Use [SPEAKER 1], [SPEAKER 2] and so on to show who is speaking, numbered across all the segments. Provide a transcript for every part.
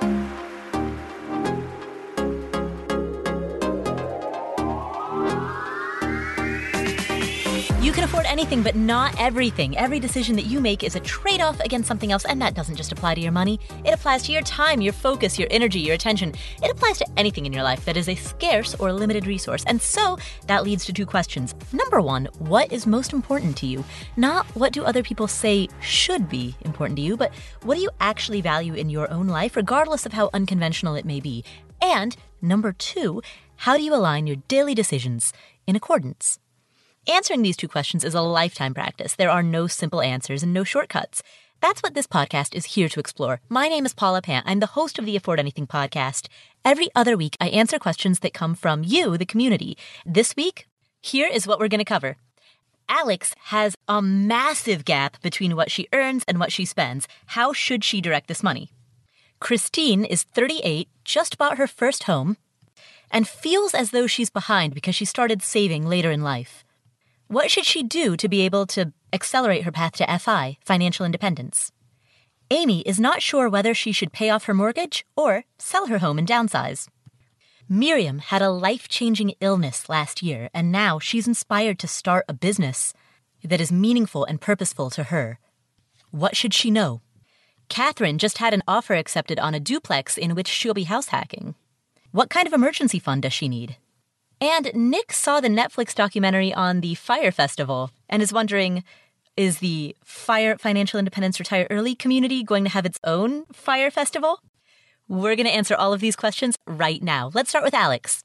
[SPEAKER 1] thank you You can afford anything, but not everything. Every decision that you make is a trade off against something else, and that doesn't just apply to your money. It applies to your time, your focus, your energy, your attention. It applies to anything in your life that is a scarce or limited resource. And so that leads to two questions. Number one, what is most important to you? Not what do other people say should be important to you, but what do you actually value in your own life, regardless of how unconventional it may be? And number two, how do you align your daily decisions in accordance? Answering these two questions is a lifetime practice. There are no simple answers and no shortcuts. That's what this podcast is here to explore. My name is Paula Pant. I'm the host of the Afford Anything podcast. Every other week, I answer questions that come from you, the community. This week, here is what we're going to cover. Alex has a massive gap between what she earns and what she spends. How should she direct this money? Christine is 38, just bought her first home, and feels as though she's behind because she started saving later in life. What should she do to be able to accelerate her path to FI, financial independence? Amy is not sure whether she should pay off her mortgage or sell her home and downsize. Miriam had a life changing illness last year, and now she's inspired to start a business that is meaningful and purposeful to her. What should she know? Catherine just had an offer accepted on a duplex in which she'll be house hacking. What kind of emergency fund does she need? And Nick saw the Netflix documentary on the Fyre Festival and is wondering is the Fire Financial Independence Retire Early community going to have its own Fire Festival? We're going to answer all of these questions right now. Let's start with Alex.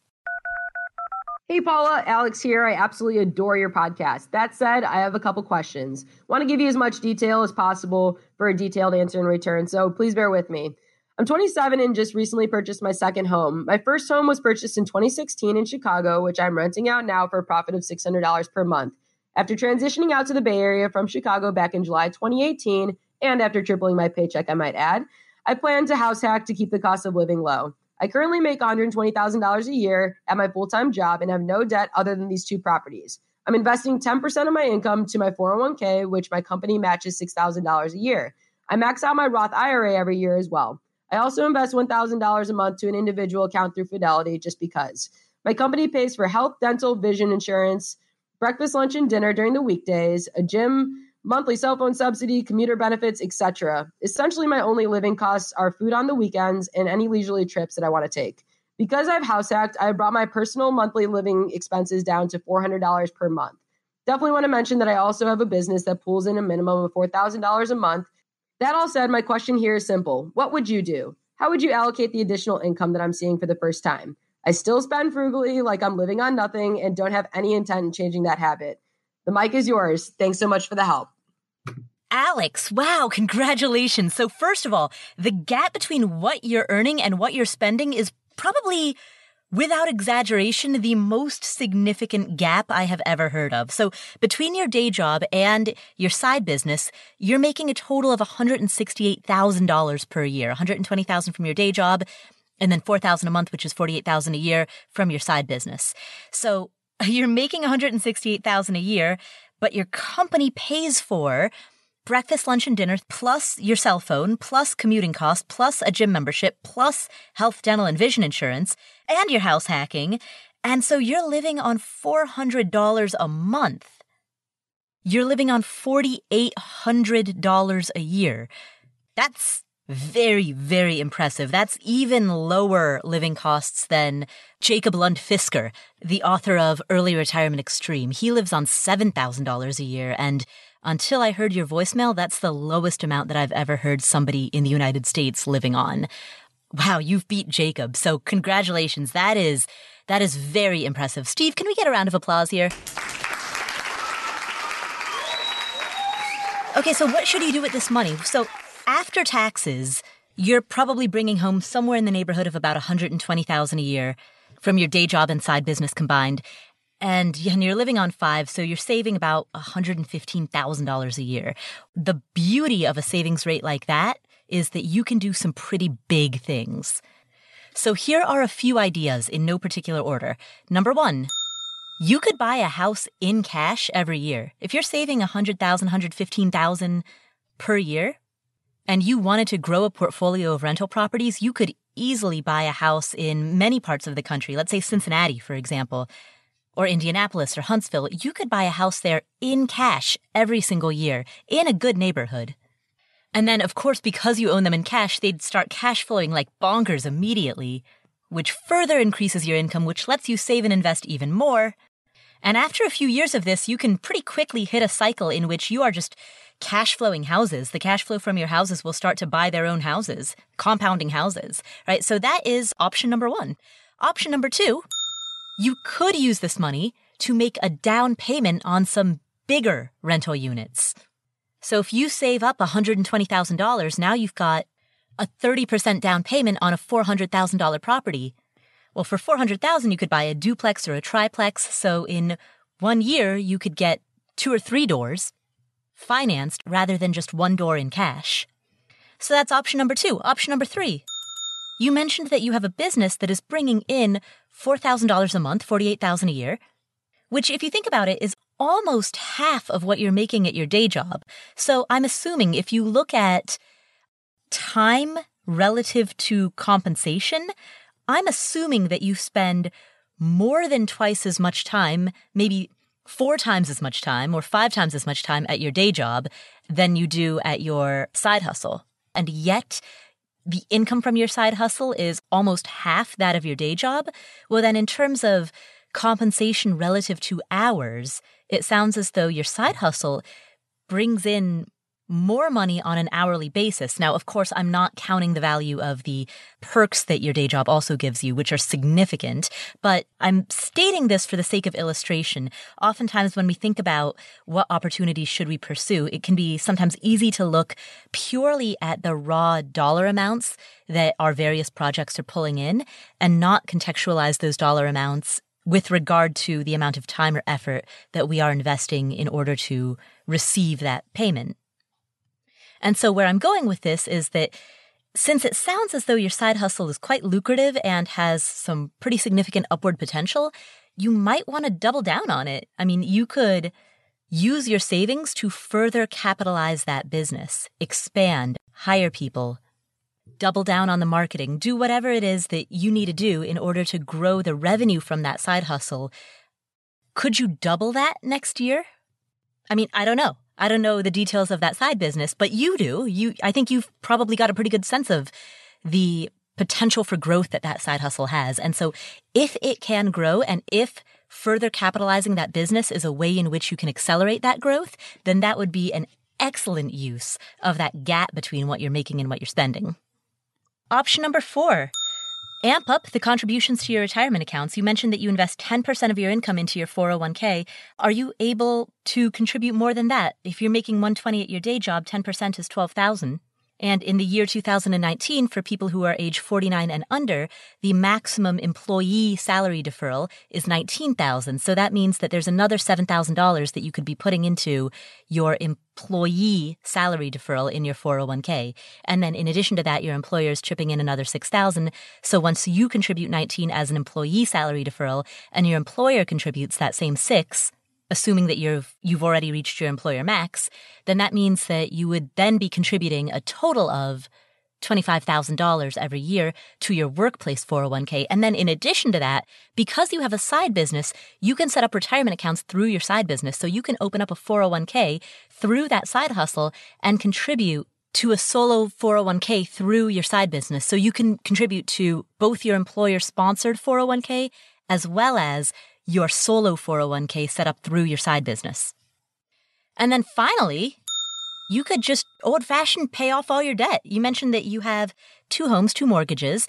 [SPEAKER 2] Hey Paula, Alex here. I absolutely adore your podcast. That said, I have a couple questions. Want to give you as much detail as possible for a detailed answer in return, so please bear with me. I'm 27 and just recently purchased my second home. My first home was purchased in 2016 in Chicago, which I'm renting out now for a profit of $600 per month. After transitioning out to the Bay Area from Chicago back in July 2018, and after tripling my paycheck, I might add, I plan to house hack to keep the cost of living low. I currently make $120,000 a year at my full time job and have no debt other than these two properties. I'm investing 10% of my income to my 401k, which my company matches $6,000 a year. I max out my Roth IRA every year as well. I also invest $1,000 a month to an individual account through Fidelity just because. My company pays for health, dental, vision insurance, breakfast, lunch, and dinner during the weekdays, a gym, monthly cell phone subsidy, commuter benefits, etc. Essentially, my only living costs are food on the weekends and any leisurely trips that I want to take. Because I've house hacked, I brought my personal monthly living expenses down to $400 per month. Definitely want to mention that I also have a business that pulls in a minimum of $4,000 a month that all said, my question here is simple. What would you do? How would you allocate the additional income that I'm seeing for the first time? I still spend frugally like I'm living on nothing and don't have any intent in changing that habit. The mic is yours. Thanks so much for the help.
[SPEAKER 1] Alex, wow, congratulations. So, first of all, the gap between what you're earning and what you're spending is probably without exaggeration, the most significant gap I have ever heard of. So between your day job and your side business, you're making a total of $168,000 per year, $120,000 from your day job and then $4,000 a month, which is $48,000 a year from your side business. So you're making $168,000 a year, but your company pays for breakfast, lunch, and dinner, plus your cell phone, plus commuting costs, plus a gym membership, plus health, dental, and vision insurance, and your house hacking. And so you're living on $400 a month. You're living on $4,800 a year. That's very, very impressive. That's even lower living costs than Jacob Lund Fisker, the author of Early Retirement Extreme. He lives on $7,000 a year and until I heard your voicemail, that's the lowest amount that I've ever heard somebody in the United States living on. Wow, you've beat Jacob. So congratulations. That is that is very impressive. Steve, can we get a round of applause here? Okay, so what should you do with this money? So after taxes, you're probably bringing home somewhere in the neighborhood of about 120,000 a year from your day job and side business combined and you're living on five, so you're saving about $115,000 a year. The beauty of a savings rate like that is that you can do some pretty big things. So here are a few ideas in no particular order. Number one, you could buy a house in cash every year. If you're saving 100,000, 115,000 per year, and you wanted to grow a portfolio of rental properties, you could easily buy a house in many parts of the country. Let's say Cincinnati, for example, or Indianapolis or Huntsville. You could buy a house there in cash every single year in a good neighborhood. And then, of course, because you own them in cash, they'd start cash flowing like bonkers immediately, which further increases your income, which lets you save and invest even more. And after a few years of this, you can pretty quickly hit a cycle in which you are just cash flowing houses. The cash flow from your houses will start to buy their own houses, compounding houses, right? So that is option number one. Option number two, you could use this money to make a down payment on some bigger rental units. So if you save up $120,000, now you've got a 30% down payment on a $400,000 property. Well, for $400,000 you could buy a duplex or a triplex, so in 1 year you could get two or three doors financed rather than just one door in cash. So that's option number 2. Option number 3. You mentioned that you have a business that is bringing in $4,000 a month, $48,000 a year, which if you think about it is almost half of what you're making at your day job. So I'm assuming if you look at time relative to compensation, I'm assuming that you spend more than twice as much time, maybe four times as much time or five times as much time at your day job than you do at your side hustle. And yet, the income from your side hustle is almost half that of your day job. Well, then, in terms of compensation relative to hours, it sounds as though your side hustle brings in more money on an hourly basis. Now, of course, I'm not counting the value of the perks that your day job also gives you, which are significant, but I'm stating this for the sake of illustration. Oftentimes, when we think about what opportunities should we pursue, it can be sometimes easy to look purely at the raw dollar amounts that our various projects are pulling in and not contextualize those dollar amounts with regard to the amount of time or effort that we are investing in order to receive that payment. And so where I'm going with this is that since it sounds as though your side hustle is quite lucrative and has some pretty significant upward potential, you might want to double down on it. I mean, you could use your savings to further capitalize that business, expand, hire people, double down on the marketing, do whatever it is that you need to do in order to grow the revenue from that side hustle. Could you double that next year? I mean, I don't know. I don't know the details of that side business, but you do. You, I think you've probably got a pretty good sense of the potential for growth that that side hustle has. And so if it can grow and if further capitalizing that business is a way in which you can accelerate that growth, then that would be an excellent use of that gap between what you're making and what you're spending. Option number four amp up the contributions to your retirement accounts. You mentioned that you invest 10% of your income into your 401k. Are you able to contribute more than that? If you're making 120 at your day job, 10% is 12,000. And in the year 2019, for people who are age 49 and under, the maximum employee salary deferral is 19,000. So that means that there's another $7,000 that you could be putting into your employee salary deferral in your 401k. And then in addition to that, your employer is chipping in another 6,000. So once you contribute 19 as an employee salary deferral and your employer contributes that same 6, assuming that you've you've already reached your employer max, then that means that you would then be contributing a total of $25,000 every year to your workplace 401k. And then in addition to that, because you have a side business, you can set up retirement accounts through your side business. So you can open up a 401k through that side hustle and contribute to a solo 401k through your side business. So you can contribute to both your employer sponsored 401k as well as your solo 401k set up through your side business. And then finally, you could just old fashioned pay off all your debt. You mentioned that you have two homes, two mortgages.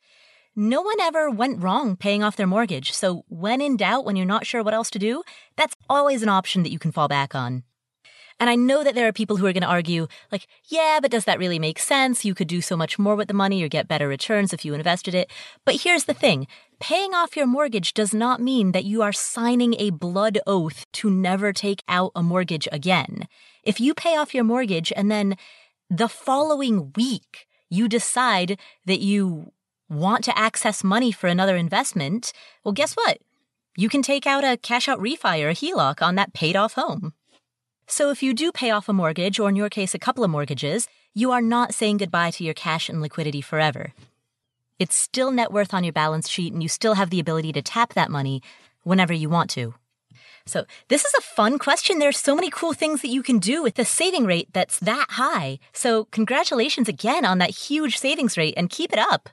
[SPEAKER 1] No one ever went wrong paying off their mortgage. So when in doubt, when you're not sure what else to do, that's always an option that you can fall back on. And I know that there are people who are going to argue, like, yeah, but does that really make sense? You could do so much more with the money or get better returns if you invested it. But here's the thing paying off your mortgage does not mean that you are signing a blood oath to never take out a mortgage again. If you pay off your mortgage and then the following week you decide that you want to access money for another investment, well, guess what? You can take out a cash out refi or a HELOC on that paid off home. So if you do pay off a mortgage, or in your case, a couple of mortgages, you are not saying goodbye to your cash and liquidity forever. It's still net worth on your balance sheet, and you still have the ability to tap that money whenever you want to. So, this is a fun question. There's so many cool things that you can do with a saving rate that's that high. So, congratulations again on that huge savings rate and keep it up.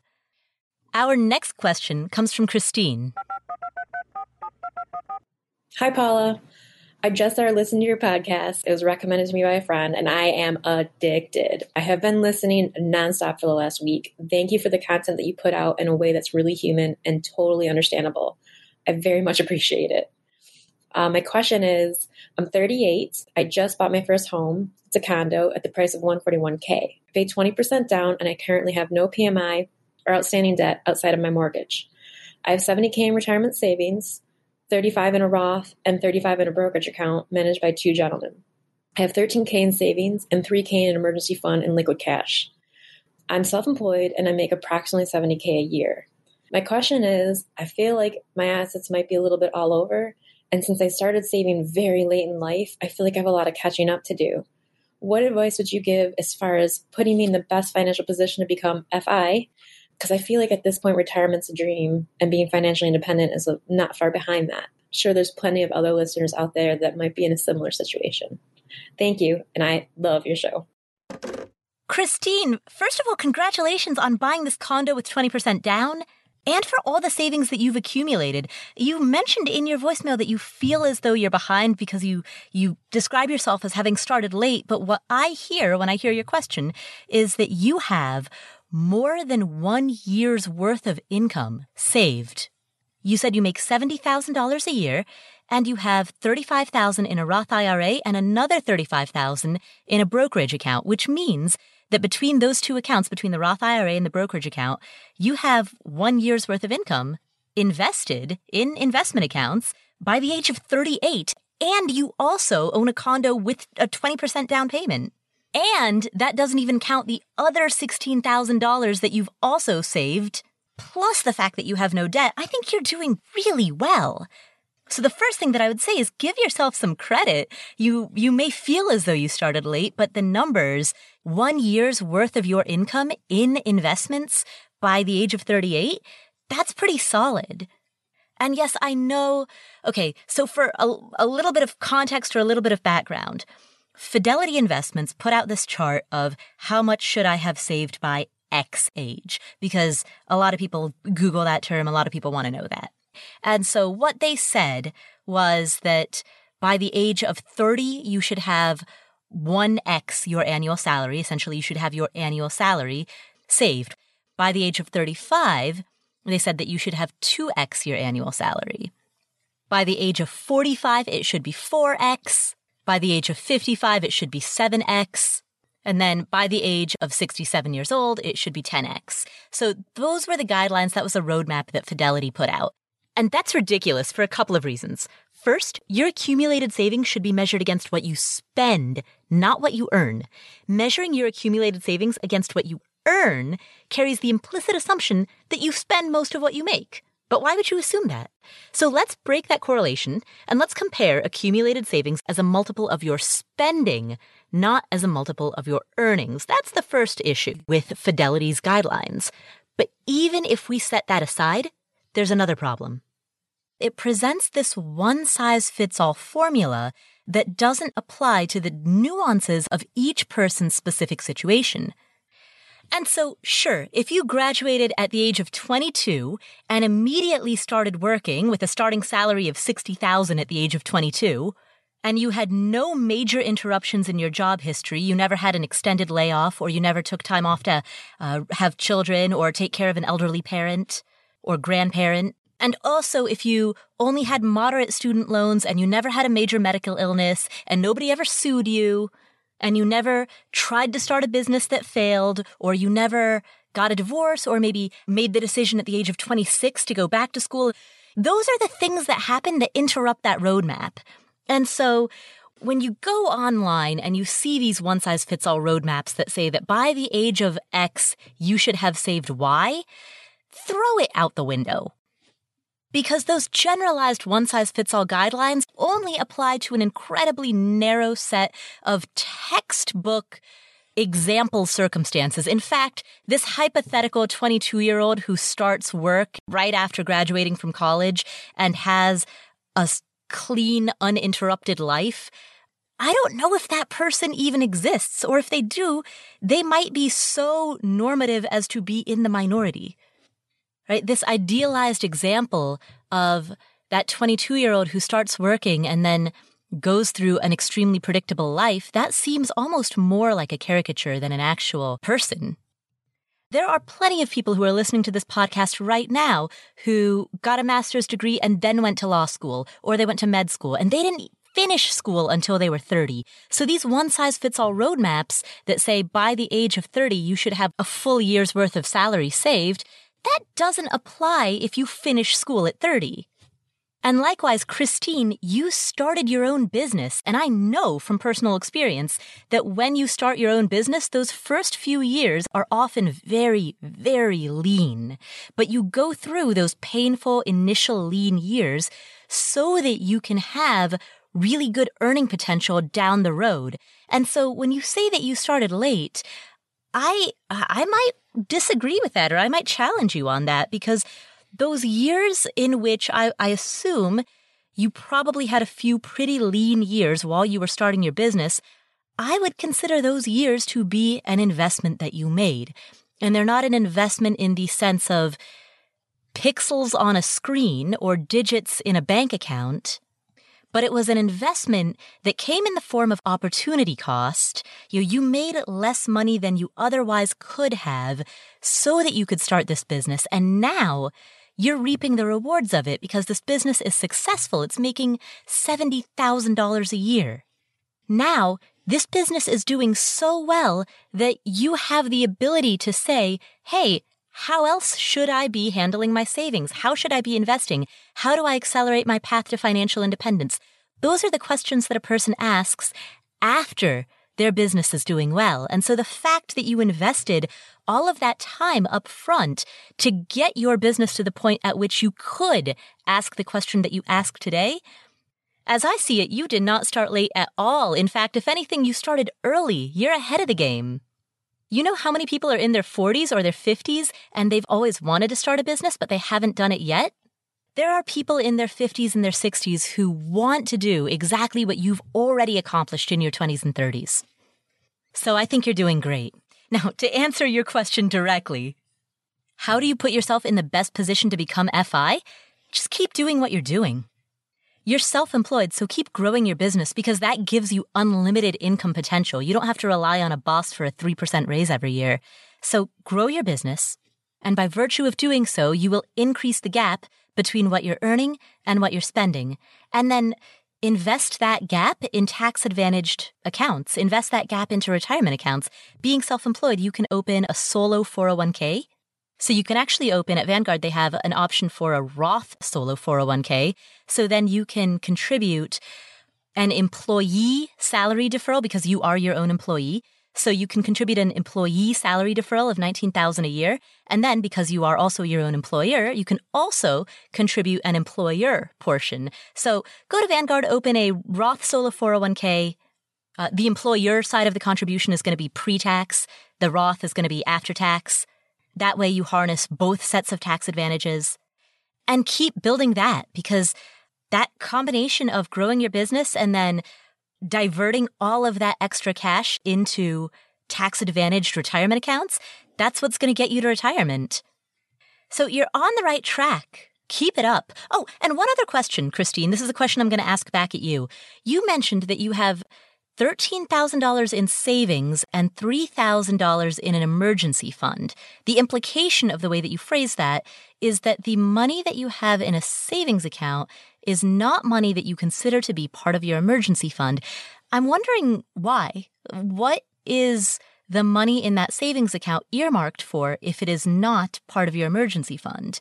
[SPEAKER 1] Our next question comes from Christine.
[SPEAKER 3] Hi, Paula. I just started listening to your podcast. It was recommended to me by a friend, and I am addicted. I have been listening nonstop for the last week. Thank you for the content that you put out in a way that's really human and totally understandable. I very much appreciate it. Uh, my question is I'm 38. I just bought my first home. It's a condo at the price of 141K. I paid 20% down, and I currently have no PMI or outstanding debt outside of my mortgage. I have 70K in retirement savings. 35 in a Roth, and 35 in a brokerage account managed by two gentlemen. I have 13K in savings and 3K in an emergency fund and liquid cash. I'm self employed and I make approximately 70K a year. My question is I feel like my assets might be a little bit all over. And since I started saving very late in life, I feel like I have a lot of catching up to do. What advice would you give as far as putting me in the best financial position to become FI because I feel like at this point, retirement's a dream and being financially independent is not far behind that. Sure, there's plenty of other listeners out there that might be in a similar situation. Thank you, and I love your show.
[SPEAKER 1] Christine, first of all, congratulations on buying this condo with 20% down and for all the savings that you've accumulated. You mentioned in your voicemail that you feel as though you're behind because you you describe yourself as having started late, but what I hear when I hear your question is that you have more than one year's worth of income saved. You said you make $70,000 a year and you have 35,000 in a Roth IRA and another 35,000 in a brokerage account, which means that between those two accounts, between the Roth IRA and the brokerage account, you have one year's worth of income invested in investment accounts by the age of 38. And you also own a condo with a 20% down payment. And that doesn't even count the other $16,000 that you've also saved, plus the fact that you have no debt. I think you're doing really well. So the first thing that I would say is give yourself some credit. You you may feel as though you started late, but the numbers, 1 year's worth of your income in investments by the age of 38, that's pretty solid. And yes, I know. Okay, so for a, a little bit of context or a little bit of background, Fidelity Investments put out this chart of how much should I have saved by X age, because a lot of people Google that term, a lot of people want to know that. And so what they said was that by the age of 30, you should have 1x your annual salary. Essentially, you should have your annual salary saved. By the age of 35, they said that you should have 2x your annual salary. By the age of 45, it should be 4x. By the age of 55, it should be 7x. And then by the age of 67 years old, it should be 10x. So those were the guidelines. That was a roadmap that Fidelity put out. And that's ridiculous for a couple of reasons. First, your accumulated savings should be measured against what you spend, not what you earn. Measuring your accumulated savings against what you earn carries the implicit assumption that you spend most of what you make. But why would you assume that? So let's break that correlation and let's compare accumulated savings as a multiple of your spending, not as a multiple of your earnings. That's the first issue with Fidelity's guidelines. But even if we set that aside, there's another problem. It presents this one size fits all formula that doesn't apply to the nuances of each person's specific situation. And so, sure, if you graduated at the age of 22 and immediately started working with a starting salary of 60,000 at the age of 22, and you had no major interruptions in your job history, you never had an extended layoff, or you never took time off to uh, have children or take care of an elderly parent or grandparent, and also, if you only had moderate student loans and you never had a major medical illness and nobody ever sued you, and you never tried to start a business that failed, or you never got a divorce, or maybe made the decision at the age of 26 to go back to school, those are the things that happen that interrupt that roadmap. And so when you go online and you see these one size fits all roadmaps that say that by the age of X, you should have saved Y, throw it out the window because those generalized one size fits all guidelines only apply to an incredibly narrow set of textbook example circumstances. In fact, this hypothetical 22 year old who starts work right after graduating from college and has a clean, uninterrupted life. I don't know if that person even exists, or if they do, they might be so normative as to be in the minority. Right? This idealized example of that 22 year old who starts working and then goes through an extremely predictable life, that seems almost more like a caricature than an actual person. There are plenty of people who are listening to this podcast right now who got a master's degree and then went to law school, or they went to med school, and they didn't finish school until they were 30. So these one size fits all roadmaps that say by the age of 30, you should have a full year's worth of salary saved, that doesn't apply if you finish school at 30. And likewise, Christine, you started your own business. And I know from personal experience that when you start your own business, those first few years are often very, very lean. But you go through those painful initial lean years so that you can have really good earning potential down the road. And so when you say that you started late, I, I might disagree with that or I might challenge you on that because those years in which I, I assume you probably had a few pretty lean years while you were starting your business, I would consider those years to be an investment that you made. And they're not an investment in the sense of pixels on a screen or digits in a bank account, but it was an investment that came in the form of opportunity cost. You, you made less money than you otherwise could have so that you could start this business. And now you're reaping the rewards of it because this business is successful. It's making $70,000 a year. Now, this business is doing so well that you have the ability to say, hey, how else should I be handling my savings? How should I be investing? How do I accelerate my path to financial independence? Those are the questions that a person asks after their business is doing well. And so the fact that you invested all of that time up front to get your business to the point at which you could ask the question that you ask today, as I see it, you did not start late at all. In fact, if anything, you started early. You're ahead of the game. You know how many people are in their 40s or their 50s and they've always wanted to start a business, but they haven't done it yet? There are people in their 50s and their 60s who want to do exactly what you've already accomplished in your 20s and 30s. So I think you're doing great. Now, to answer your question directly, how do you put yourself in the best position to become FI? Just keep doing what you're doing. You're self employed, so keep growing your business because that gives you unlimited income potential. You don't have to rely on a boss for a 3% raise every year. So grow your business, and by virtue of doing so, you will increase the gap between what you're earning and what you're spending. And then invest that gap in tax advantaged accounts, invest that gap into retirement accounts. Being self employed, you can open a solo 401k. So you can actually open at Vanguard, they have an option for a Roth solo 401k. So then you can contribute an employee salary deferral because you are your own employee. So you can contribute an employee salary deferral of 19,000 a year. And then because you are also your own employer, you can also contribute an employer portion. So go to Vanguard, open a Roth Solo 401k. Uh, the employer side of the contribution is going to be pre-tax. The Roth is going to be after tax. That way you harness both sets of tax advantages and keep building that because that combination of growing your business and then diverting all of that extra cash into tax advantaged retirement accounts, that's what's going to get you to retirement. So you're on the right track. Keep it up. Oh, and one other question, Christine. This is a question I'm going to ask back at you. You mentioned that you have $13,000 in savings and $3,000 in an emergency fund. The implication of the way that you phrase that is that the money that you have in a savings account is not money that you consider to be part of your emergency fund. I'm wondering why. What is the money in that savings account earmarked for if it is not part of your emergency fund?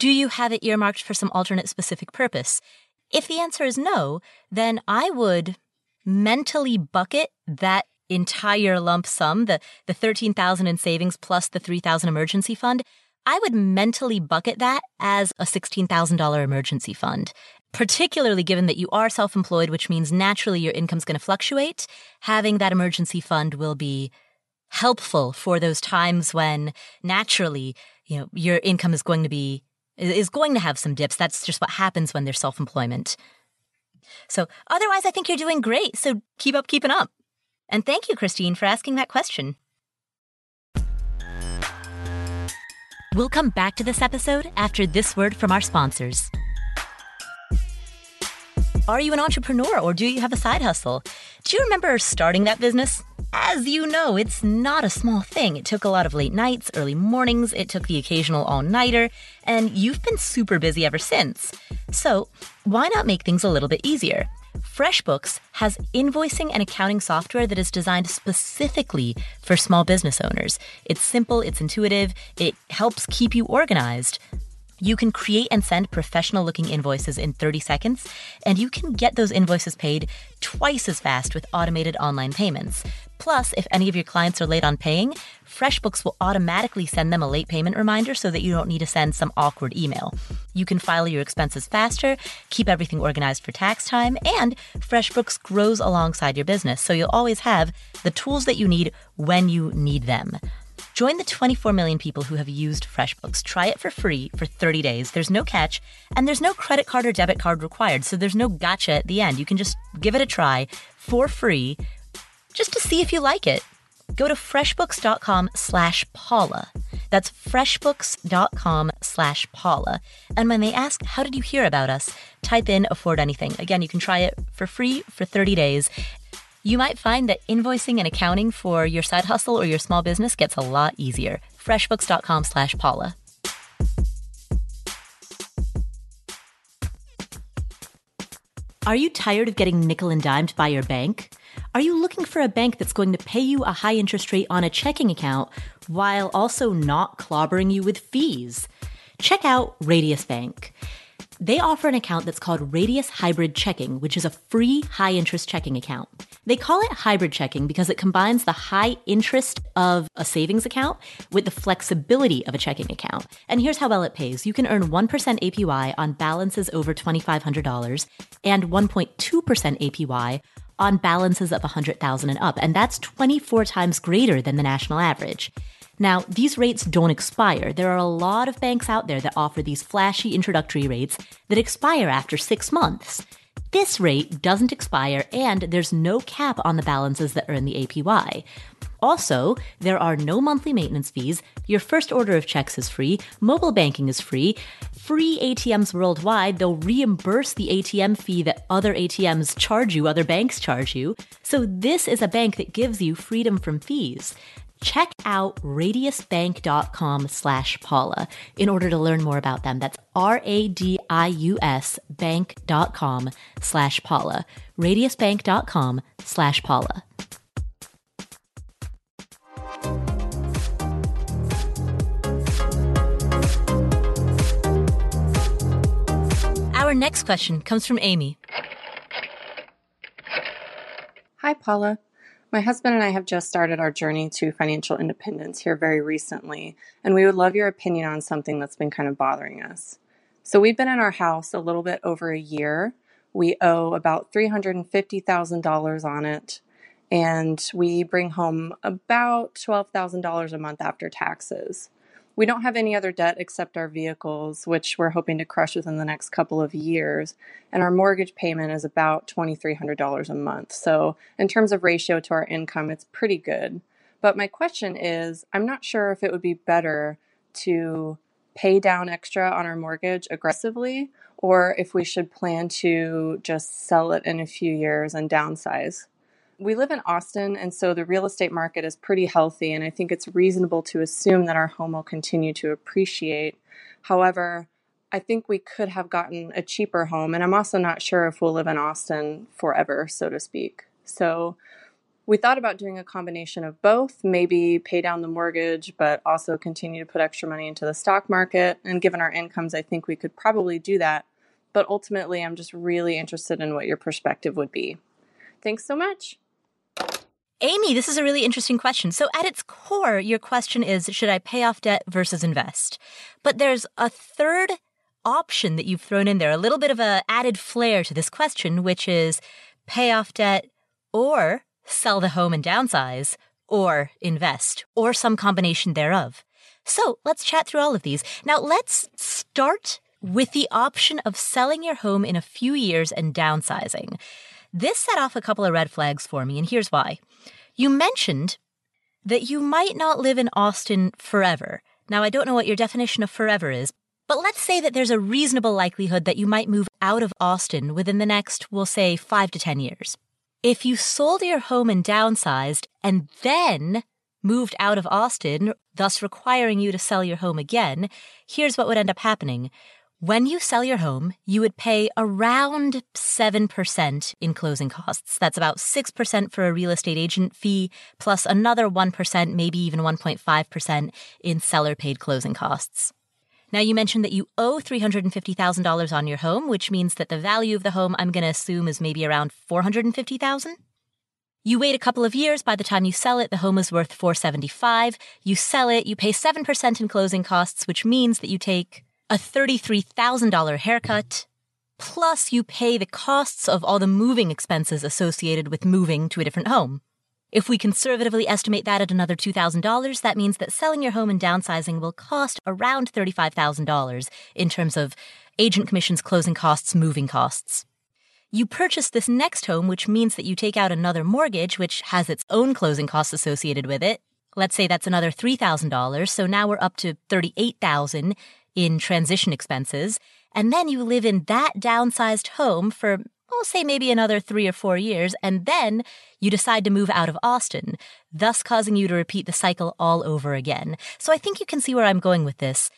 [SPEAKER 1] Do you have it earmarked for some alternate specific purpose? If the answer is no, then I would mentally bucket that entire lump sum, the, the 13,000 in savings plus the 3,000 emergency fund, I would mentally bucket that as a $16,000 emergency fund. particularly given that you are self employed, which means naturally your income's going to fluctuate. Having that emergency fund will be helpful for those times when naturally, you know, your income is going to be is going to have some dips. That's just what happens when there's self employment. So otherwise, I think you're doing great. So keep up keeping up. And thank you, Christine, for asking that question. We'll come back to this episode after this word from our sponsors. Are you an entrepreneur or do you have a side hustle? Do you remember starting that business? As you know, it's not a small thing. It took a lot of late nights, early mornings, it took the occasional all nighter, and you've been super busy ever since. So, why not make things a little bit easier? FreshBooks has invoicing and accounting software that is designed specifically for small business owners. It's simple, it's intuitive, it helps keep you organized. You can create and send professional looking invoices in 30 seconds, and you can get those invoices paid twice as fast with automated online payments. Plus, if any of your clients are late on paying, FreshBooks will automatically send them a late payment reminder so that you don't need to send some awkward email. You can file your expenses faster, keep everything organized for tax time, and FreshBooks grows alongside your business, so you'll always have the tools that you need when you need them. Join the 24 million people who have used FreshBooks. Try it for free for 30 days. There's no catch, and there's no credit card or debit card required, so there's no gotcha at the end. You can just give it a try for free just to see if you like it. Go to freshbooks.com slash Paula. That's freshbooks.com slash Paula. And when they ask, how did you hear about us? Type in afford anything. Again, you can try it for free for 30 days you might find that invoicing and accounting for your side hustle or your small business gets a lot easier. freshbooks.com slash paula are you tired of getting nickel and dimed by your bank are you looking for a bank that's going to pay you a high interest rate on a checking account while also not clobbering you with fees check out radius bank they offer an account that's called Radius Hybrid Checking, which is a free high interest checking account. They call it hybrid checking because it combines the high interest of a savings account with the flexibility of a checking account. And here's how well it pays you can earn 1% APY on balances over $2,500 and 1.2% APY on balances of 100,000 and up, and that's 24 times greater than the national average. Now, these rates don't expire. There are a lot of banks out there that offer these flashy introductory rates that expire after six months. This rate doesn't expire and there's no cap on the balances that earn the APY. Also, there are no monthly maintenance fees, your first order of checks is free, mobile banking is free, free ATMs worldwide, they'll reimburse the ATM fee that other ATMs charge you, other banks charge you. So, this is a bank that gives you freedom from fees check out radiusbank.com slash Paula in order to learn more about them. That's R-A-D-I-U-S bank.com slash Paula. radiusbank.com slash Paula. Our next question comes from Amy.
[SPEAKER 4] Hi, Paula. My husband and I have just started our journey to financial independence here very recently, and we would love your opinion on something that's been kind of bothering us. So, we've been in our house a little bit over a year. We owe about $350,000 on it, and we bring home about $12,000 a month after taxes. We don't have any other debt except our vehicles, which we're hoping to crush within the next couple of years. And our mortgage payment is about $2,300 a month. So, in terms of ratio to our income, it's pretty good. But my question is I'm not sure if it would be better to pay down extra on our mortgage aggressively or if we should plan to just sell it in a few years and downsize we live in Austin, and so the real estate market is pretty healthy, and I think it's reasonable to assume that our home will continue to appreciate. However, I think we could have gotten a cheaper home, and I'm also not sure if we'll live in Austin forever, so to speak. So we thought about doing a combination of both, maybe pay down the mortgage, but also continue to put extra money into the stock market. And given our incomes, I think we could probably do that. But ultimately, I'm just really interested in what your perspective would be. Thanks so much.
[SPEAKER 1] Amy, this is a really interesting question. So, at its core, your question is should I pay off debt versus invest? But there's a third option that you've thrown in there, a little bit of a added flair to this question, which is pay off debt or sell the home and downsize or invest or some combination thereof. So let's chat through all of these. Now let's start with the option of selling your home in a few years and downsizing. This set off a couple of red flags for me, and here's why. You mentioned that you might not live in Austin forever. Now, I don't know what your definition of forever is, but let's say that there's a reasonable likelihood that you might move out of Austin within the next, we'll say, five to 10 years. If you sold your home and downsized and then moved out of Austin, thus requiring you to sell your home again, here's what would end up happening. When you sell your home, you would pay around 7% in closing costs. That's about 6% for a real estate agent fee, plus another 1%, maybe even 1.5% in seller paid closing costs. Now, you mentioned that you owe $350,000 on your home, which means that the value of the home, I'm going to assume, is maybe around 450,000. You wait a couple of years. By the time you sell it, the home is worth 475. You sell it, you pay 7% in closing costs, which means that you take a $33,000 haircut, plus you pay the costs of all the moving expenses associated with moving to a different home. If we conservatively estimate that at another $2,000, that means that selling your home and downsizing will cost around $35,000 in terms of agent commissions, closing costs, moving costs. You purchase this next home, which means that you take out another mortgage, which has its own closing costs associated with it. Let's say that's another $3,000. So now we're up to 38,000 in transition expenses, and then you live in that downsized home for, we'll say maybe another three or four years, and then you decide to move out of Austin, thus causing you to repeat the cycle all over again. So I think you can see where I'm going with this.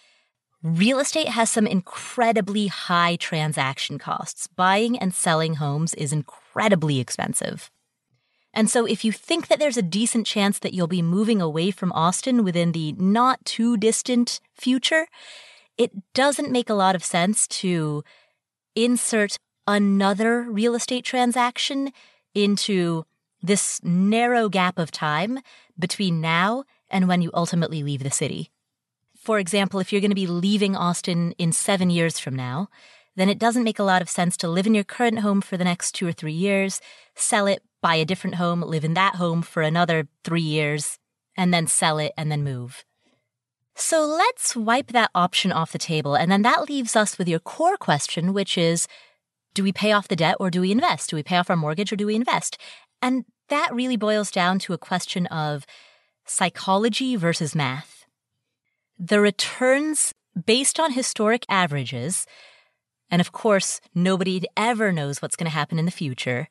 [SPEAKER 1] Real estate has some incredibly high transaction costs. Buying and selling homes is incredibly expensive. And so, if you think that there's a decent chance that you'll be moving away from Austin within the not too distant future, it doesn't make a lot of sense to insert another real estate transaction into this narrow gap of time between now and when you ultimately leave the city. For example, if you're going to be leaving Austin in seven years from now, then it doesn't make a lot of sense to live in your current home for the next two or three years, sell it, buy a different home, live in that home for another three years, and then sell it and then move. So let's wipe that option off the table. And then that leaves us with your core question, which is do we pay off the debt or do we invest? Do we pay off our mortgage or do we invest? And that really boils down to a question of psychology versus math. The returns based on historic averages, and of course, nobody ever knows what's going to happen in the future,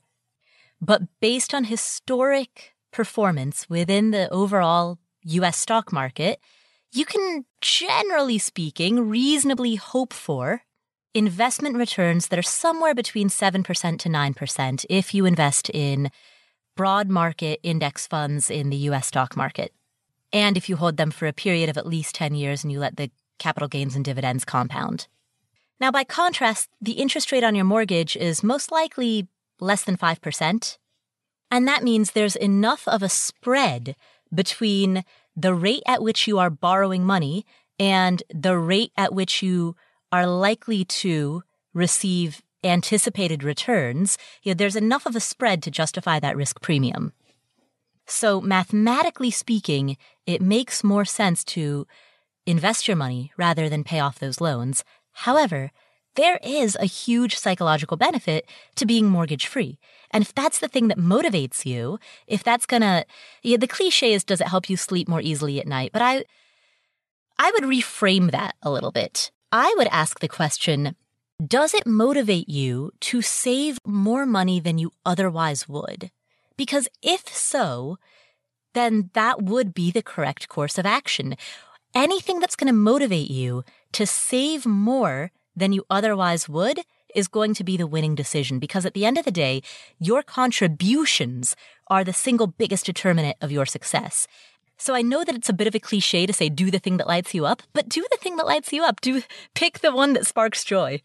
[SPEAKER 1] but based on historic performance within the overall US stock market, you can, generally speaking, reasonably hope for investment returns that are somewhere between 7% to 9% if you invest in broad market index funds in the US stock market. And if you hold them for a period of at least 10 years and you let the capital gains and dividends compound. Now, by contrast, the interest rate on your mortgage is most likely less than 5%. And that means there's enough of a spread between the rate at which you are borrowing money and the rate at which you are likely to receive anticipated returns, you know, there's enough of a spread to justify that risk premium. So, mathematically speaking, it makes more sense to invest your money rather than pay off those loans. However, there is a huge psychological benefit to being mortgage free. And if that's the thing that motivates you, if that's gonna, yeah, the cliche is, does it help you sleep more easily at night? But I, I would reframe that a little bit. I would ask the question, does it motivate you to save more money than you otherwise would? Because if so, then that would be the correct course of action. Anything that's going to motivate you to save more than you otherwise would is going to be the winning decision because at the end of the day, your contributions are the single biggest determinant of your success. So I know that it's a bit of a cliche to say do the thing that lights you up, but do the thing that lights you up. Do pick the one that sparks joy.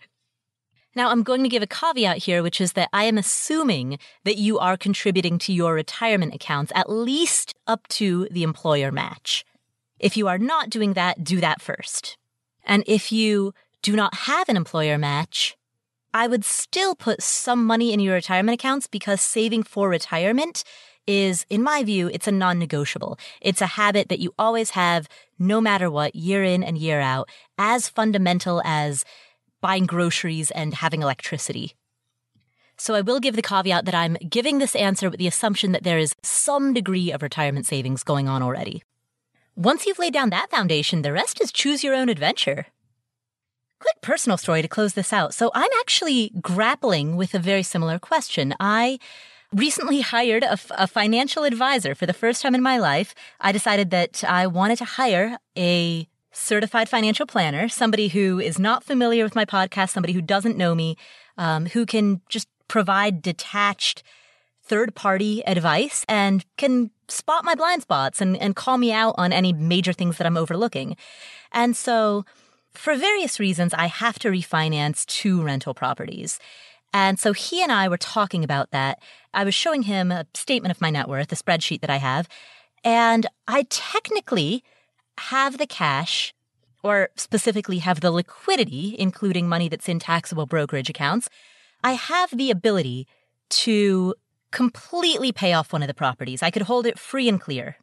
[SPEAKER 1] Now, I'm going to give a caveat here, which is that I am assuming that you are contributing to your retirement accounts at least up to the employer match. If you are not doing that, do that first. And if you do not have an employer match, I would still put some money in your retirement accounts because saving for retirement is, in my view, it's a non negotiable. It's a habit that you always have, no matter what, year in and year out, as fundamental as buying groceries and having electricity. So I will give the caveat that I'm giving this answer with the assumption that there is some degree of retirement savings going on already. Once you've laid down that foundation, the rest is choose your own adventure quick personal story to close this out. So I'm actually grappling with a very similar question. I recently hired a, a, financial advisor for the first time in my life. I decided that I wanted to hire a certified financial planner, somebody who is not familiar with my podcast, somebody who doesn't know me, um, who can just provide detached third party advice and can spot my blind spots and, and call me out on any major things that I'm overlooking. And so for various reasons, I have to refinance two rental properties. And so he and I were talking about that. I was showing him a statement of my net worth, a spreadsheet that I have. And I technically have the cash, or specifically have the liquidity, including money that's in taxable brokerage accounts. I have the ability to completely pay off one of the properties. I could hold it free and clear.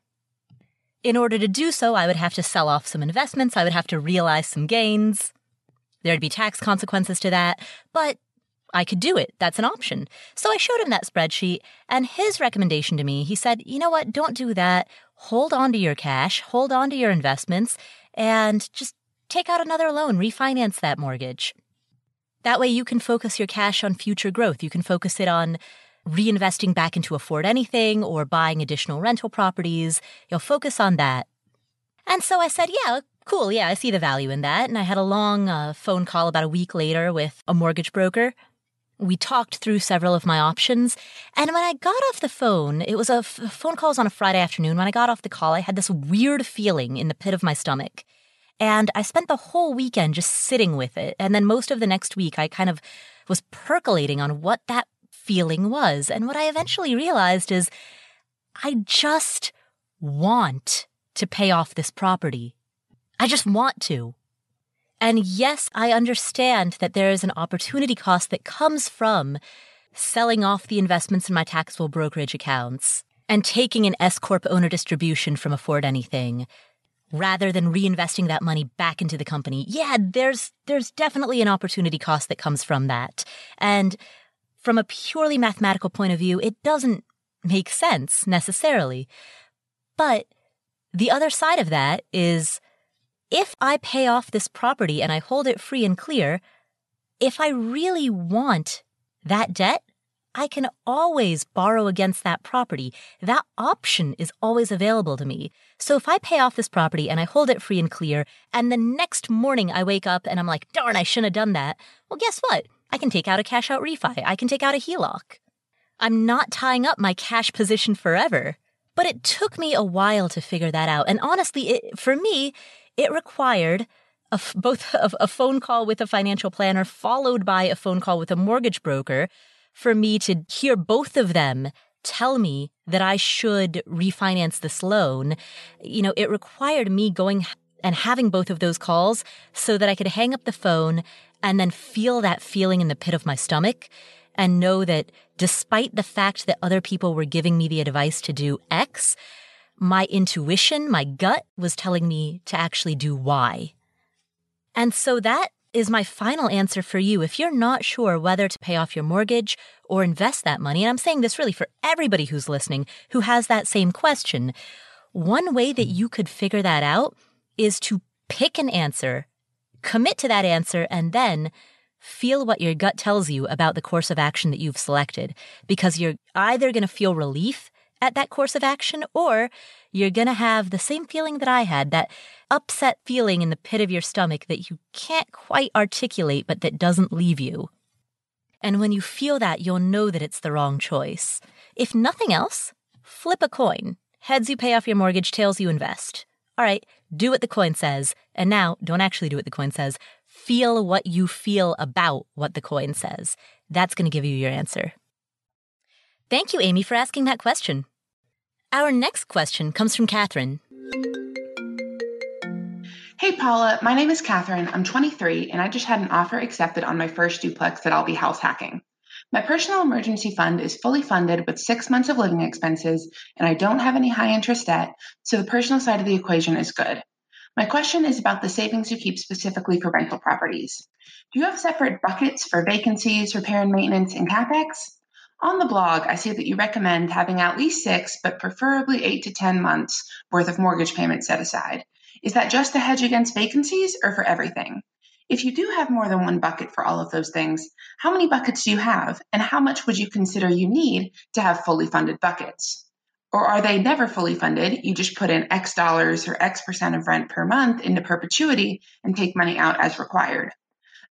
[SPEAKER 1] In order to do so, I would have to sell off some investments. I would have to realize some gains. There'd be tax consequences to that, but I could do it. That's an option. So I showed him that spreadsheet and his recommendation to me, he said, you know what? Don't do that. Hold on to your cash, hold on to your investments, and just take out another loan, refinance that mortgage. That way you can focus your cash on future growth. You can focus it on reinvesting back into Afford Anything or buying additional rental properties. You'll focus on that. And so I said, yeah, cool. Yeah, I see the value in that. And I had a long uh, phone call about a week later with a mortgage broker. We talked through several of my options. And when I got off the phone, it was a f- phone call was on a Friday afternoon. When I got off the call, I had this weird feeling in the pit of my stomach. And I spent the whole weekend just sitting with it. And then most of the next week, I kind of was percolating on what that feeling was. And what I eventually realized is I just want to pay off this property. I just want to. And yes, I understand that there is an opportunity cost that comes from selling off the investments in my taxable brokerage accounts and taking an S Corp owner distribution from Afford Anything rather than reinvesting that money back into the company. Yeah, there's there's definitely an opportunity cost that comes from that. And from a purely mathematical point of view, it doesn't make sense necessarily. But the other side of that is if I pay off this property and I hold it free and clear, if I really want that debt, I can always borrow against that property. That option is always available to me. So if I pay off this property and I hold it free and clear, and the next morning I wake up and I'm like, darn, I shouldn't have done that. Well, guess what? I can take out a cash out refi. I can take out a HELOC. I'm not tying up my cash position forever. But it took me a while to figure that out. And honestly, it, for me, it required a, both a, a phone call with a financial planner followed by a phone call with a mortgage broker for me to hear both of them tell me that I should refinance this loan. You know, it required me going and having both of those calls so that I could hang up the phone and then feel that feeling in the pit of my stomach and know that despite the fact that other people were giving me the advice to do X, my intuition, my gut was telling me to actually do Y. And so that is my final answer for you. If you're not sure whether to pay off your mortgage or invest that money, and I'm saying this really for everybody who's listening who has that same question, one way that you could figure that out is to pick an answer commit to that answer, and then feel what your gut tells you about the course of action that you've selected. Because you're either going to feel relief at that course of action, or you're going to have the same feeling that I had that upset feeling in the pit of your stomach that you can't quite articulate, but that doesn't leave you. And when you feel that, you'll know that it's the wrong choice. If nothing else, flip a coin. Heads you pay off your mortgage, tails you invest. All right, do what the coin says. And now, don't actually do what the coin says. Feel what you feel about what the coin says. That's going to give you your answer. Thank you, Amy, for asking that question. Our next question comes from Catherine.
[SPEAKER 5] Hey, Paula. My name is Catherine. I'm 23, and I just had an offer accepted on my first duplex that I'll be house hacking. My personal emergency fund is fully funded with six months of living expenses, and I don't have any high interest debt, so the personal side of the equation is good. My question is about the savings you keep specifically for rental properties. Do you have separate buckets for vacancies, repair and maintenance, and capex? On the blog, I see that you recommend having at least six, but preferably eight to 10 months worth of mortgage payments set aside. Is that just to hedge against vacancies or for everything? If you do have more than one bucket for all of those things, how many buckets do you have, and how much would you consider you need to have fully funded buckets? Or are they never fully funded? You just put in X dollars or X percent of rent per month into perpetuity and take money out as required.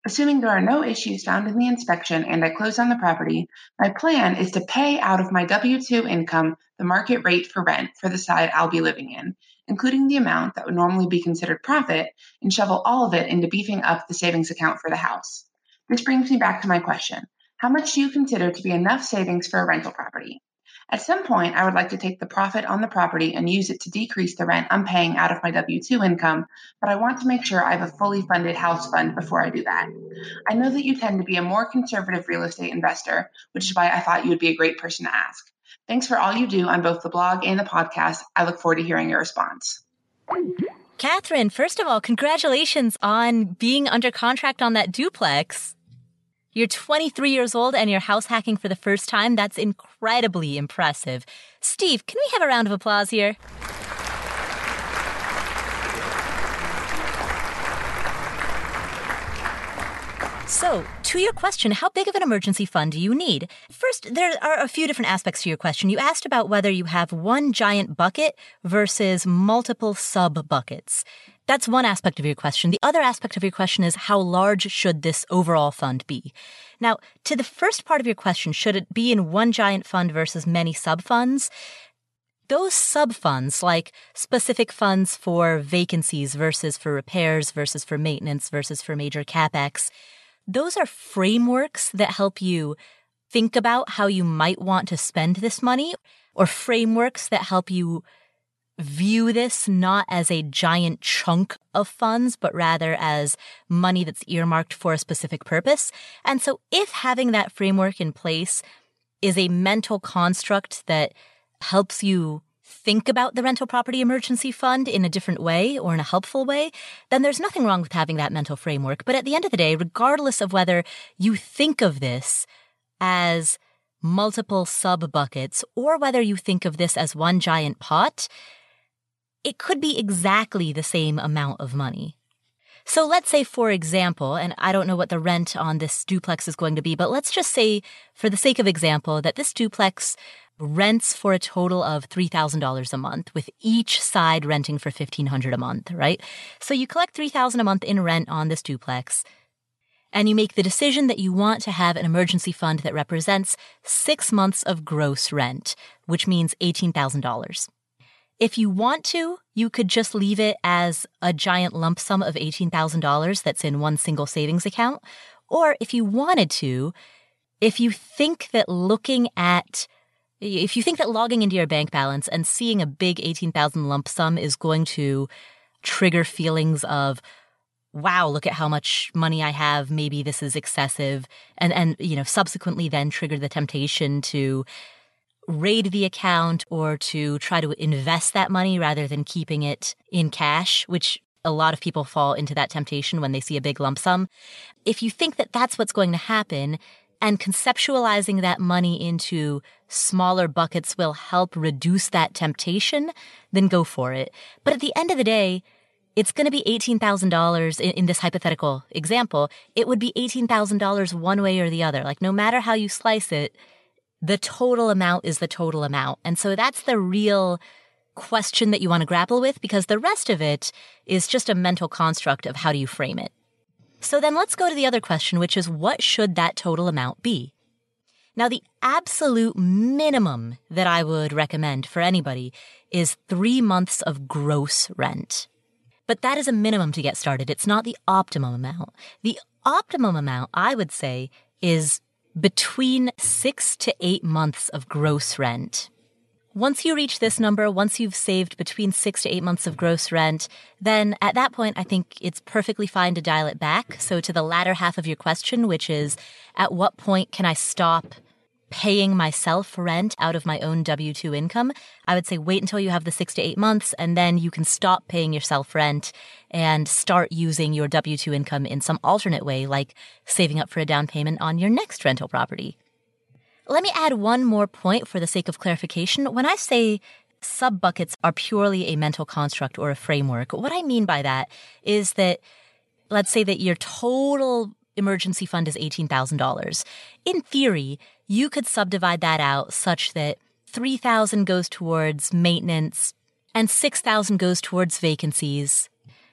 [SPEAKER 5] Assuming there are no issues found in the inspection and I close on the property, my plan is to pay out of my W 2 income the market rate for rent for the side I'll be living in, including the amount that would normally be considered profit, and shovel all of it into beefing up the savings account for the house. This brings me back to my question How much do you consider to be enough savings for a rental property? At some point, I would like to take the profit on the property and use it to decrease the rent I'm paying out of my W 2 income, but I want to make sure I have a fully funded house fund before I do that. I know that you tend to be a more conservative real estate investor, which is why I thought you would be a great person to ask. Thanks for all you do on both the blog and the podcast. I look forward to hearing your response.
[SPEAKER 1] Catherine, first of all, congratulations on being under contract on that duplex. You're 23 years old and you're house hacking for the first time. That's incredibly impressive. Steve, can we have a round of applause here? So, to your question, how big of an emergency fund do you need? First, there are a few different aspects to your question. You asked about whether you have one giant bucket versus multiple sub buckets. That's one aspect of your question. The other aspect of your question is how large should this overall fund be? Now, to the first part of your question, should it be in one giant fund versus many sub funds? Those sub funds, like specific funds for vacancies versus for repairs versus for maintenance versus for major capex, those are frameworks that help you think about how you might want to spend this money or frameworks that help you view this not as a giant chunk of funds, but rather as money that's earmarked for a specific purpose. And so if having that framework in place is a mental construct that helps you think about the rental property emergency fund in a different way or in a helpful way, then there's nothing wrong with having that mental framework. But at the end of the day, regardless of whether you think of this as multiple sub buckets or whether you think of this as one giant pot, it could be exactly the same amount of money. So let's say, for example, and I don't know what the rent on this duplex is going to be, but let's just say, for the sake of example, that this duplex rents for a total of $3,000 a month, with each side renting for $1,500 a month, right? So you collect $3,000 a month in rent on this duplex, and you make the decision that you want to have an emergency fund that represents six months of gross rent, which means $18,000. If you want to, you could just leave it as a giant lump sum of $18,000 that's in one single savings account. Or if you wanted to, if you think that looking at if you think that logging into your bank balance and seeing a big 18,000 lump sum is going to trigger feelings of wow, look at how much money I have, maybe this is excessive and and you know, subsequently then trigger the temptation to raid the account or to try to invest that money rather than keeping it in cash, which a lot of people fall into that temptation when they see a big lump sum. If you think that that's what's going to happen and conceptualizing that money into smaller buckets will help reduce that temptation, then go for it. But at the end of the day, it's going to be $18,000 in, this hypothetical example. It would be $18,000 one way or the other. Like no matter how you slice it, the total amount is the total amount. And so that's the real question that you want to grapple with because the rest of it is just a mental construct of how do you frame it. So then let's go to the other question, which is what should that total amount be? Now, the absolute minimum that I would recommend for anybody is three months of gross rent. But that is a minimum to get started. It's not the optimum amount. The optimum amount, I would say, is between six to eight months of gross rent. Once you reach this number, once you've saved between six to eight months of gross rent, then at that point, I think it's perfectly fine to dial it back. So to the latter half of your question, which is at what point can I stop paying myself rent out of my own W 2 income, I would say wait until you have the six to eight months and then you can stop paying yourself rent and start using your W 2 income in some alternate way, like saving up for a down payment on your next rental property. Let me add one more point for the sake of clarification. When I say sub buckets are purely a mental construct or a framework, what I mean by that is that let's say that your total emergency fund is $18,000. In theory, you could subdivide that out such that 3,000 goes towards maintenance and 6,000 goes towards vacancies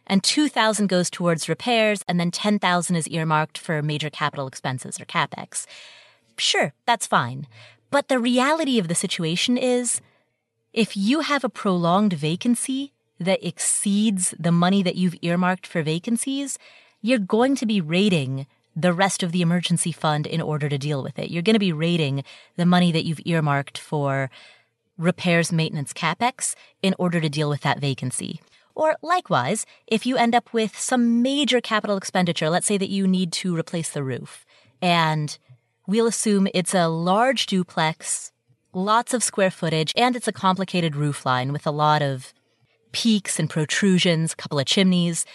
[SPEAKER 1] and 2,000 goes towards repairs and then 10,000 is earmarked for major capital expenses or capex sure, that's fine. But the reality of the situation is if you have a prolonged vacancy that exceeds the money that you've earmarked for vacancies, you're going to be rating the rest of the emergency fund in order to deal with it. You're going to be rating the money that you've earmarked for repairs, maintenance, capex in order to deal with that vacancy. Or likewise, if you end up with some major capital expenditure, let's say that you need to replace the roof and we'll assume it's a large duplex, lots of square footage, and it's a complicated roof line with a lot of peaks and protrusions, a couple of chimneys.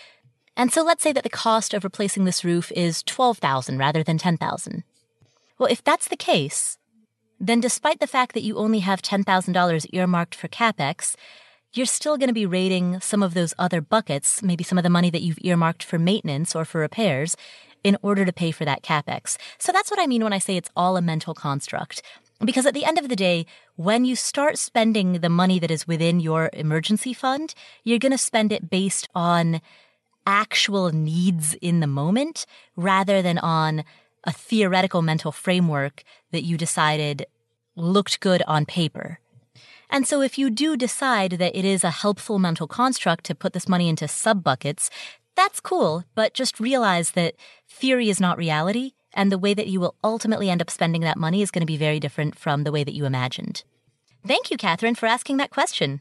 [SPEAKER 1] And so let's say that the cost of replacing this roof is 12,000 rather than 10,000. Well, if that's the case, then despite the fact that you only have $10,000 earmarked for capex, you're still going to be rating some of those other buckets, maybe some of the money that you've earmarked for maintenance or for repairs, in order to pay for that capex. So that's what I mean when I say it's all a mental construct. Because at the end of the day, when you start spending the money that is within your emergency fund, you're going to spend it based on actual needs in the moment rather than on a theoretical mental framework that you decided looked good on paper. And so if you do decide that it is a helpful mental construct to put this money into sub buckets, that's cool, but just realize that theory is not reality, and the way that you will ultimately end up spending that money is going to be very different from the way that you imagined. Thank you, Catherine, for asking that question.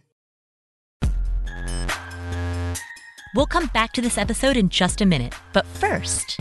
[SPEAKER 1] We'll come back to this episode in just a minute, but first,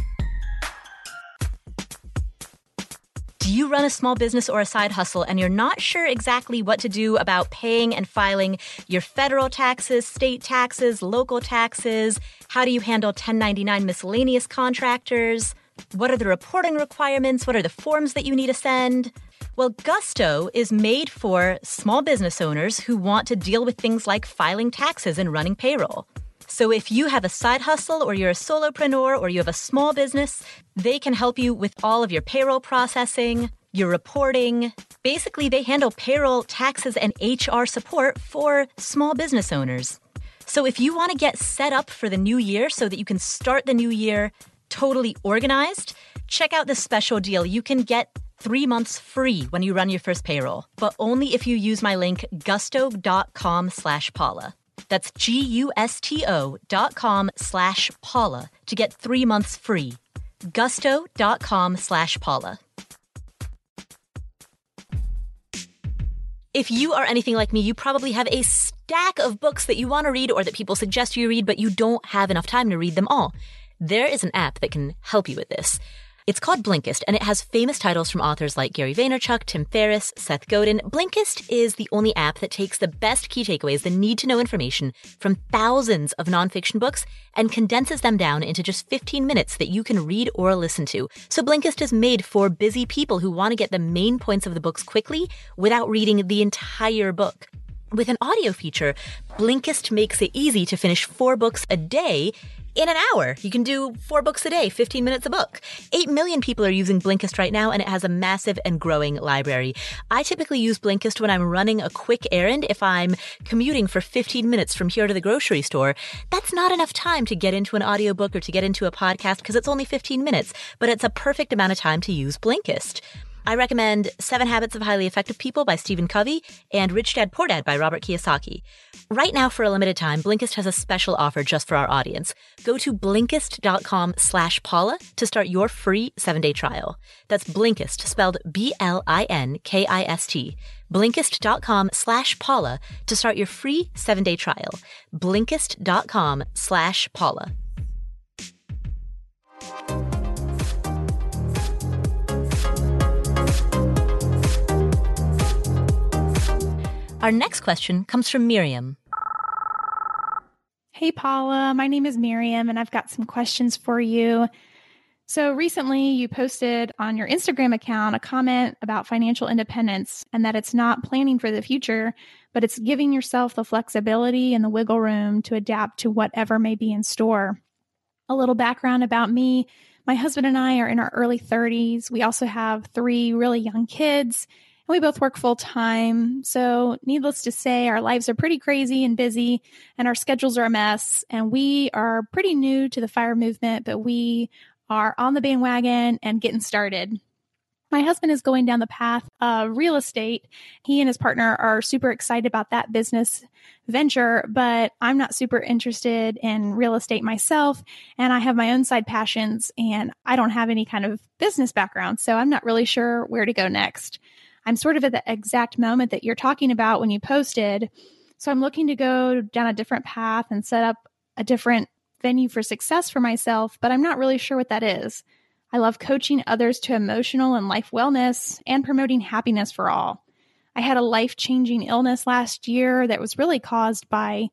[SPEAKER 1] Do you run a small business or a side hustle and you're not sure exactly what to do about paying and filing your federal taxes, state taxes, local taxes? How do you handle 1099 miscellaneous contractors? What are the reporting requirements? What are the forms that you need to send? Well, Gusto is made for small business owners who want to deal with things like filing taxes and running payroll. So if you have a side hustle or you're a solopreneur or you have a small business, they can help you with all of your payroll processing, your reporting. Basically, they handle payroll, taxes, and HR support for small business owners. So if you want to get set up for the new year so that you can start the new year totally organized, check out this special deal. You can get three months free when you run your first payroll, but only if you use my link gusto.com slash Paula. That's G-U-S-T-O dot com slash Paula to get three months free. Gusto.com slash Paula. If you are anything like me, you probably have a stack of books that you want to read or that people suggest you read, but you don't have enough time to read them all. There is an app that can help you with this. It's called Blinkist, and it has famous titles from authors like Gary Vaynerchuk, Tim Ferriss, Seth Godin. Blinkist is the only app that takes the best key takeaways, the need to know information from thousands of nonfiction books, and condenses them down into just 15 minutes that you can read or listen to. So Blinkist is made for busy people who want to get the main points of the books quickly without reading the entire book. With an audio feature, Blinkist makes it easy to finish four books a day in an hour. You can do four books a day, 15 minutes a book. 8 million people are using Blinkist right now, and it has a massive and growing library. I typically use Blinkist when I'm running a quick errand. If I'm commuting for 15 minutes from here to the grocery store, that's not enough time to get into an audiobook or to get into a podcast because it's only 15 minutes, but it's a perfect amount of time to use Blinkist. I recommend Seven Habits of Highly Effective People by Stephen Covey and Rich Dad Poor Dad by Robert Kiyosaki. Right now, for a limited time, Blinkist has a special offer just for our audience. Go to Blinkist.com slash Paula to start your free seven-day trial. That's Blinkist, spelled B-L-I-N-K-I-S-T. Blinkist.com slash Paula to start your free seven-day trial. Blinkist.com slash Paula. Our next question comes from Miriam.
[SPEAKER 6] Hey, Paula. My name is Miriam, and I've got some questions for you. So, recently you posted on your Instagram account a comment about financial independence and that it's not planning for the future, but it's giving yourself the flexibility and the wiggle room to adapt to whatever may be in store. A little background about me my husband and I are in our early 30s. We also have three really young kids we both work full time. So, needless to say, our lives are pretty crazy and busy, and our schedules are a mess. And we are pretty new to the fire movement, but we are on the bandwagon and getting started. My husband is going down the path of real estate. He and his partner are super excited about that business venture, but I'm not super interested in real estate myself. And I have my own side passions and I don't have any kind of business background. So I'm not really sure where to go next. I'm sort of at the exact moment that you're talking about when you posted. So I'm looking to go down a different path and set up a different venue for success for myself, but I'm not really sure what that is. I love coaching others to emotional and life wellness and promoting happiness for all. I had a life changing illness last year that was really caused by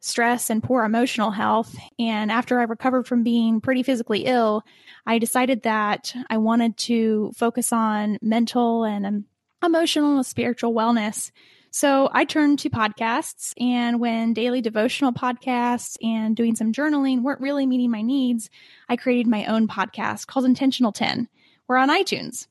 [SPEAKER 6] stress and poor emotional health. And after I recovered from being pretty physically ill, I decided that I wanted to focus on mental and emotional and spiritual wellness. So I turned to podcasts, and when daily devotional podcasts and doing some journaling weren't really meeting my needs, I created my own podcast called Intentional 10. We're on iTunes.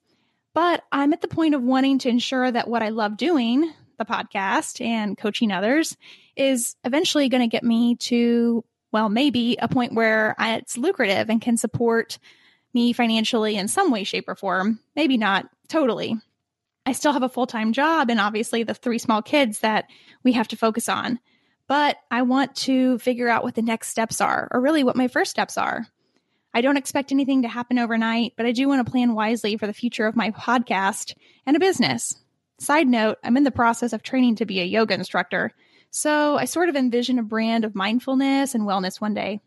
[SPEAKER 6] But I'm at the point of wanting to ensure that what I love doing, the podcast and coaching others, is eventually going to get me to, well, maybe a point where it's lucrative and can support me financially in some way, shape, or form. Maybe not totally. I still have a full time job and obviously the three small kids that we have to focus on. But I want to figure out what the next steps are, or really what my first steps are. I don't expect anything to happen overnight, but I do want to plan wisely for the future of my podcast and a business. Side note, I'm in the process of training to be a yoga instructor, so I sort of envision a brand of mindfulness and wellness one day.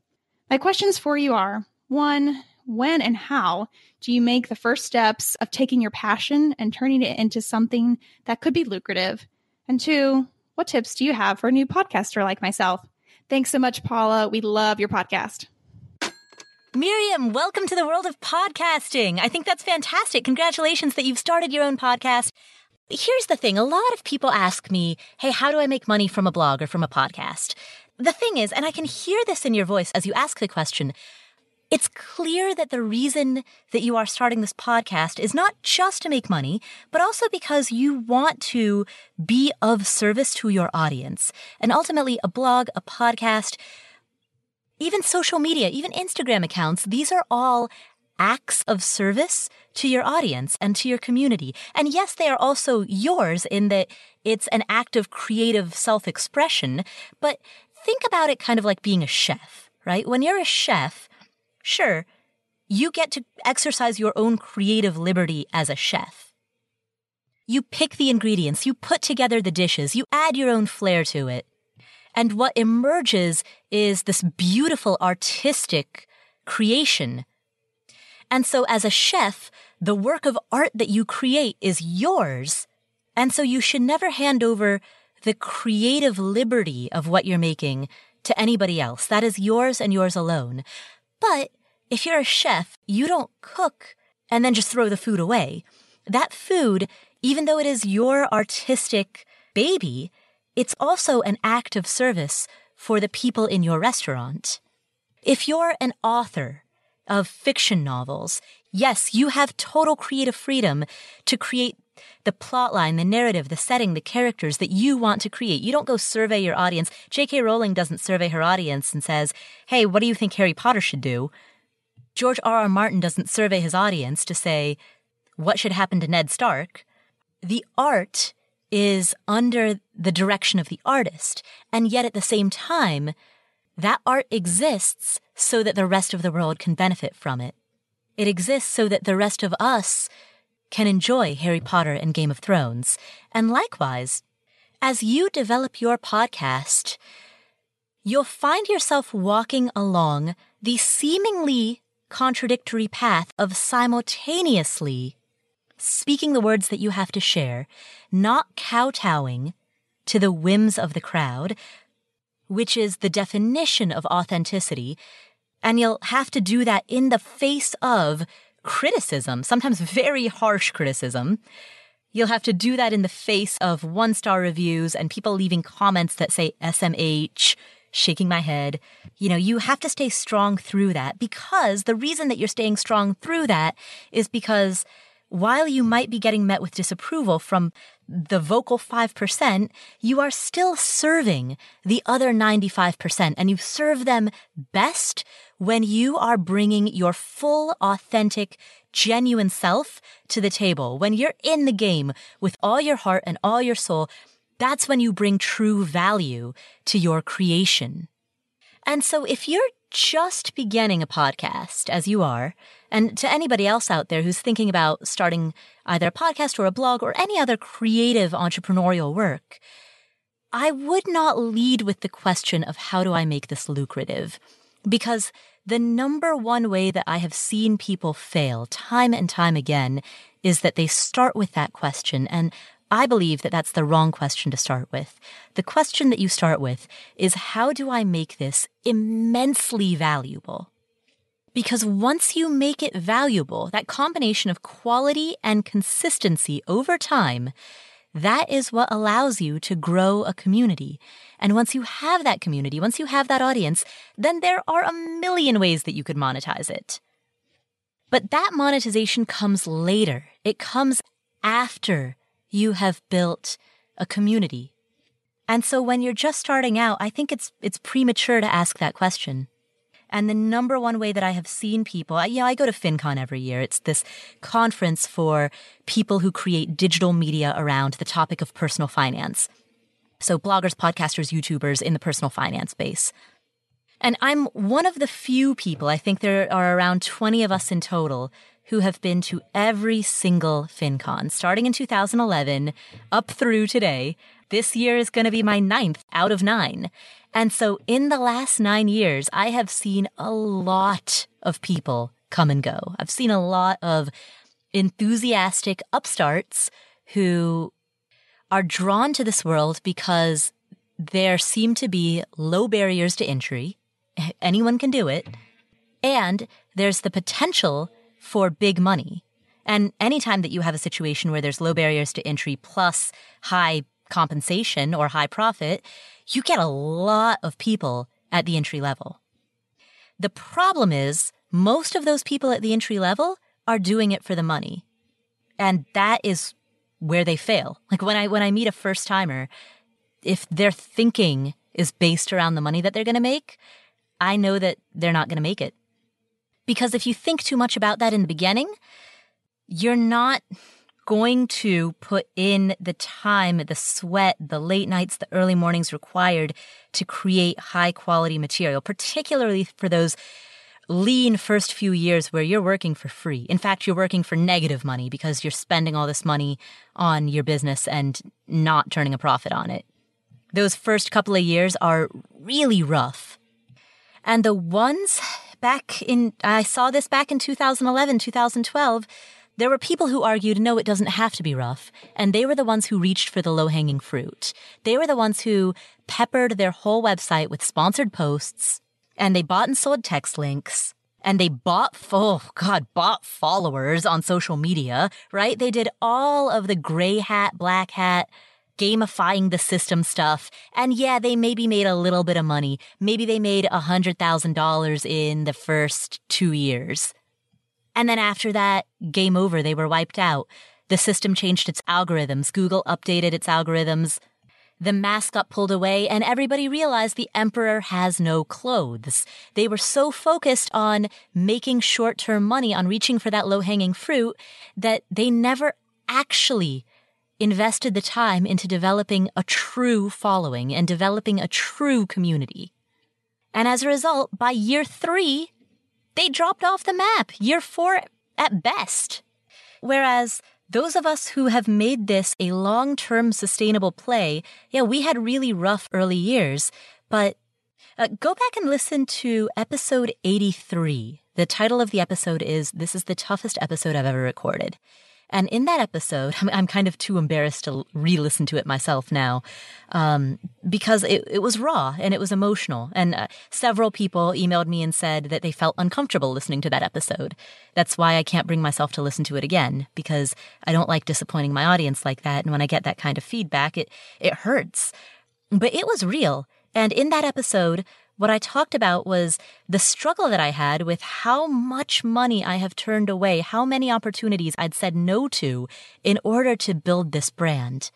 [SPEAKER 6] My questions for you are one, when and how do you make the first steps of taking your passion and turning it into something that could be lucrative? And two, what tips do you have for a new podcaster like myself? Thanks so much, Paula. We love your podcast.
[SPEAKER 1] Miriam, welcome to the world of podcasting. I think that's fantastic. Congratulations that you've started your own podcast. Here's the thing a lot of people ask me, hey, how do I make money from a blog or from a podcast? The thing is, and I can hear this in your voice as you ask the question, it's clear that the reason that you are starting this podcast is not just to make money, but also because you want to be of service to your audience. And ultimately, a blog, a podcast, even social media, even Instagram accounts, these are all acts of service to your audience and to your community. And yes, they are also yours in that it's an act of creative self expression, but think about it kind of like being a chef, right? When you're a chef, Sure, you get to exercise your own creative liberty as a chef. You pick the ingredients, you put together the dishes, you add your own flair to it. And what emerges is this beautiful artistic creation. And so as a chef, the work of art that you create is yours. And so you should never hand over the creative liberty of what you're making to anybody else. That is yours and yours alone. But if you're a chef, you don't cook and then just throw the food away. That food, even though it is your artistic baby, it's also an act of service for the people in your restaurant. If you're an author of fiction novels, yes, you have total creative freedom to create the plot line, the narrative, the setting, the characters that you want to create. You don't go survey your audience. J.K. Rowling doesn't survey her audience and says, Hey, what do you think Harry Potter should do? George R. R. Martin doesn't survey his audience to say, what should happen to Ned Stark, the art is under the direction of the artist. And yet at the same time, that art exists so that the rest of the world can benefit from it. It exists so that the rest of us can enjoy Harry Potter and Game of Thrones. And likewise, as you develop your podcast, you'll find yourself walking along the seemingly contradictory path of simultaneously speaking the words that you have to share, not kowtowing to the whims of the crowd, which is the definition of authenticity. And you'll have to do that in the face of criticism, sometimes very harsh criticism. You'll have to do that in the face of one star reviews and people leaving comments that say SMH, shaking my head. You know, you have to stay strong through that because the reason that you're staying strong through that is because while you might be getting met with disapproval from the vocal 5%, you are still serving the other 95%, and you serve them best when you are bringing your full, authentic, genuine self to the table. When you're in the game with all your heart and all your soul, that's when you bring true value to your creation. And so if you're just beginning a podcast, as you are, and to anybody else out there who's thinking about starting either a podcast or a blog or any other creative entrepreneurial work, I would not lead with the question of how do I make this lucrative? Because the number one way that I have seen people fail time and time again is that they start with that question. And I believe that that's the wrong question to start with. The question that you start with is how do I make this immensely valuable? Because once you make it valuable, that combination of quality and consistency over time, that is what allows you to grow a community. And once you have that community, once you have that audience, then there are a million ways that you could monetize it. But that monetization comes later. It comes after you have built a community. And so when you're just starting out, I think it's, it's premature to ask that question. And the number one way that I have seen people, I, you know, I go to FinCon every year. It's this conference for people who create digital media around the topic of personal finance. So bloggers, podcasters, YouTubers in the personal finance space. And I'm one of the few people, I think there are around 20 of us in total, who have been to every single FinCon, starting in 2011 up through today. This year is going to be my ninth out of nine. And so in the last nine years, I have seen a lot of people come and go. I've seen a lot of enthusiastic upstarts who are drawn to this world because there seem to be low barriers to entry. Anyone can do it. And there's the potential for big money. And anytime that you have a situation where there's low barriers to entry plus high compensation or high profit, you get a lot of people at the entry level. The problem is most of those people at the entry level are doing it for the money. And that is where they fail. Like when I when I meet a first timer, if their thinking is based around the money that they're going to make, I know that they're not going to make it. Because if you think too much about that in the beginning, you're not going to put in the time, the sweat, the late nights, the early mornings required to create high quality material, particularly for those lean first few years where you're working for free. In fact, you're working for negative money because you're spending all this money on your business and not turning a profit on it. Those first couple of years are really rough. And the ones back in, I saw this back in 2011, 2012. There were people who argued, no, it doesn't have to be rough. And they were the ones who reached for the low hanging fruit. They were the ones who peppered their whole website with sponsored posts and they bought and sold text links and they bought, oh God, bought followers on social media, right? They did all of the gray hat, black hat, gamifying the system stuff. And yeah, they maybe made a little bit of money. Maybe they made a hundred thousand dollars in the first two years. And then after that, game over. They were wiped out. The system changed its algorithms. Google updated its algorithms. the mask got pulled away and everybody realized the emperor has no clothes. They were so focused on making short term money, on reaching for that low hanging fruit, that they never actually invested the time into developing a true following and developing a true community. And as a result, by year three, they dropped off the map. Year four at best. Whereas those of us who have made this a long term sustainable play, yeah, we had really rough early years, but uh, go back and listen to episode 83. The title of the episode is This is the toughest episode I've ever recorded. And in that episode, I'm, kind of too embarrassed to re listen to it myself now um, because it, it was raw and it was emotional. And uh, several people emailed me and said that they felt uncomfortable listening to that episode. That's why I can't bring myself to listen to it again because I don't like disappointing my audience like that. And when I get that kind of feedback, it, it hurts. But it was real. And in that episode, what I talked about was the struggle that I had with how much money I have turned away, how many opportunities I'd said no to in order to build this brand.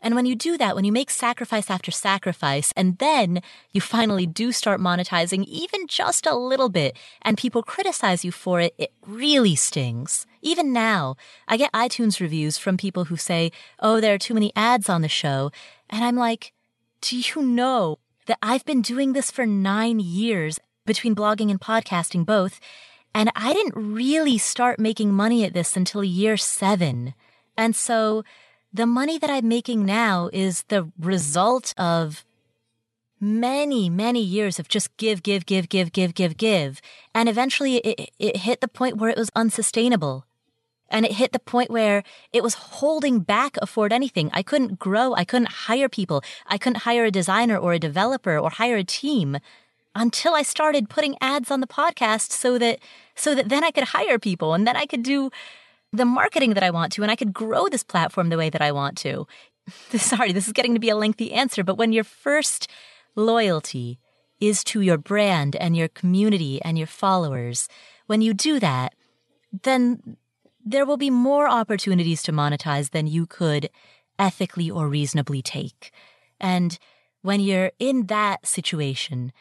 [SPEAKER 1] And when you do that, when you make sacrifice after sacrifice, and then you finally do start monetizing even just a little bit, and people criticize you for it, it really stings. Even now, I get iTunes reviews from people who say, oh, there are too many ads on the show. And I'm like, do you know that I've been doing this for nine years between blogging and podcasting both. And I didn't really start making money at this until year seven. And so the money that I'm making now is the result of many, many years of just give, give, give, give, give, give, give. And eventually it, it hit the point where it was unsustainable. And it hit the point where it was holding back afford anything. I couldn't grow. I couldn't hire people. I couldn't hire a designer or a developer or hire a team until I started putting ads on the podcast so that, so that then I could hire people and then I could do the marketing that I want to and I could grow this platform the way that I want to. Sorry, this is getting to be a lengthy answer, but when your first loyalty is to your brand and your community and your followers, when you do that, then there will be more opportunities to monetize than you could ethically or reasonably take. And when you're in that situation,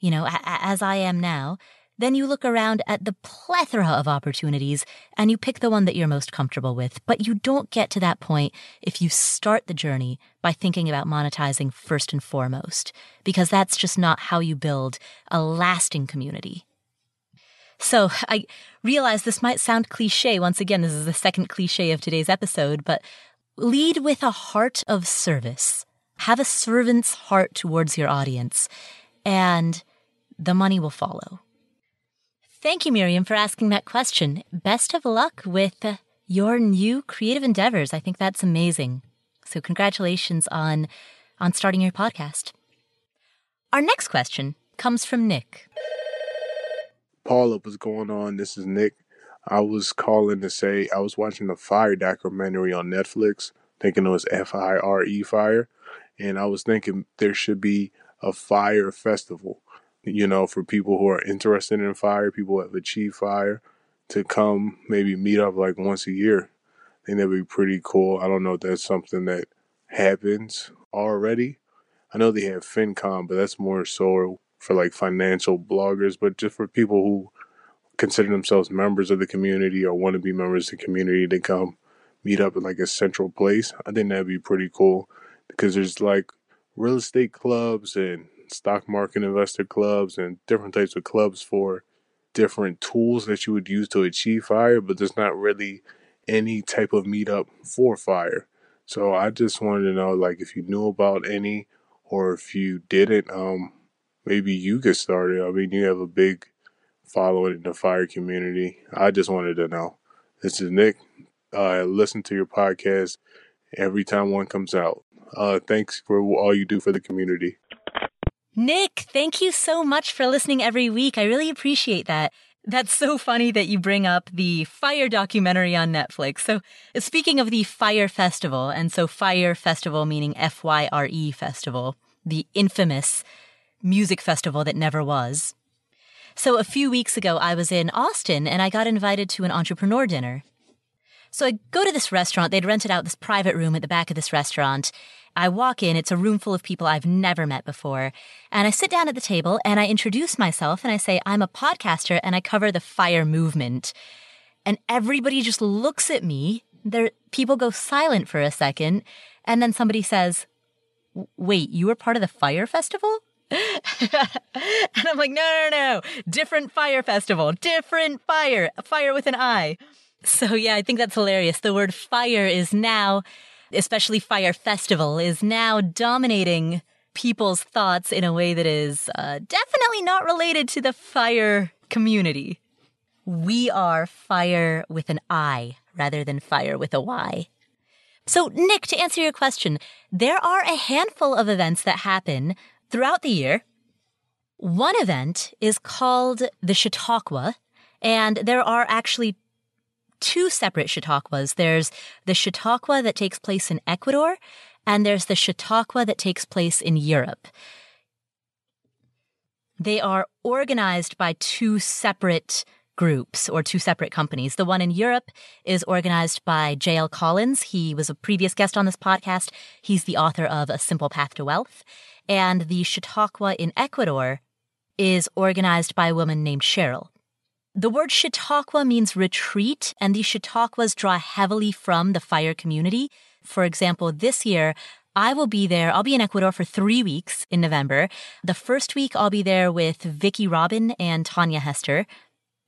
[SPEAKER 1] you know, as I am now, then you look around at the plethora of opportunities and you pick the one that you're most comfortable with. But you don't get to that point if you start the journey by thinking about monetizing first and foremost, because that's just not how you build a lasting community. So I realize this might sound cliche. Once again, this is the second cliche of today's episode, but lead with a heart of service. Have a servant's heart towards your audience, and the money will follow. Thank you, Miriam, for asking that question. Best of luck with your new creative endeavors. I think that's amazing. So congratulations on on starting your podcast. Our next question comes from Nick.
[SPEAKER 7] Paula, what's going on? This is Nick. I was calling to say I was watching the Fyre documentary on Netflix, thinking it was F I R E Fire, and I was thinking there should be a fire festival, you know, for people who are interested in fire, people who have achieved fire, to come maybe meet up like once a year. I think that'd be pretty cool. I don't know if that's something that happens already. I know they have FinCon, but that's more so for like financial bloggers, but just for people who consider themselves members of the community or want to be members of the community to come meet up in like a central place. I think that'd be pretty cool because there's like real estate clubs and stock market investor clubs and different types of clubs for different tools that you would use to achieve fire, but there's not really any type of meetup for fire. So I just wanted to know like if you knew about any or if you didn't, um, maybe you get started. I mean, you have a big following in the fire community. I just wanted to know. This is Nick. I listen to your podcast every time one comes out. Uh, thanks for all you do for the community.
[SPEAKER 1] Nick, thank you so much for listening every week. I really appreciate that. That's so funny that you bring up the Fyre documentary on Netflix. So, speaking of the Fyre Festival, and so Fyre Festival meaning F Y R E Festival, the infamous music festival that never was. So a few weeks ago, I was in Austin and I got invited to an entrepreneur dinner. So I go to this restaurant. They'd rented out this private room at the back of this restaurant. I walk in, it's a room full of people I've never met before. And I sit down at the table and I introduce myself and I say, I'm a podcaster and I cover the fire movement. And everybody just looks at me. There, people go silent for a second. And then somebody says, wait, you were part of the Fyre festival? and I'm like, no, no, no, different fire festival, different fire, fire with an I. So yeah, I think that's hilarious. The word fire is now, especially fire festival, is now dominating people's thoughts in a way that is uh, definitely not related to the fire community. We are fire with an I rather than fire with a Y. So, Nick, to answer your question, there are a handful of events that happen throughout the year. One event is called the Chautauqua, and there are actually two separate Chautauquas. There's the Chautauqua that takes place in Ecuador, and there's the Chautauqua that takes place in Europe. They are organized by two separate groups or two separate companies. The one in Europe is organized by J.L. Collins. He was a previous guest on this podcast. He's the author of A Simple Path to Wealth. And the Chautauqua in Ecuador is organized by a woman named Cheryl. The word Chautauqua means retreat, and the Chautauquas draw heavily from the fire community. For example, this year, I will be there. I'll be in Ecuador for three weeks in November. The first week, I'll be there with Vicki Robin and Tanja Hester.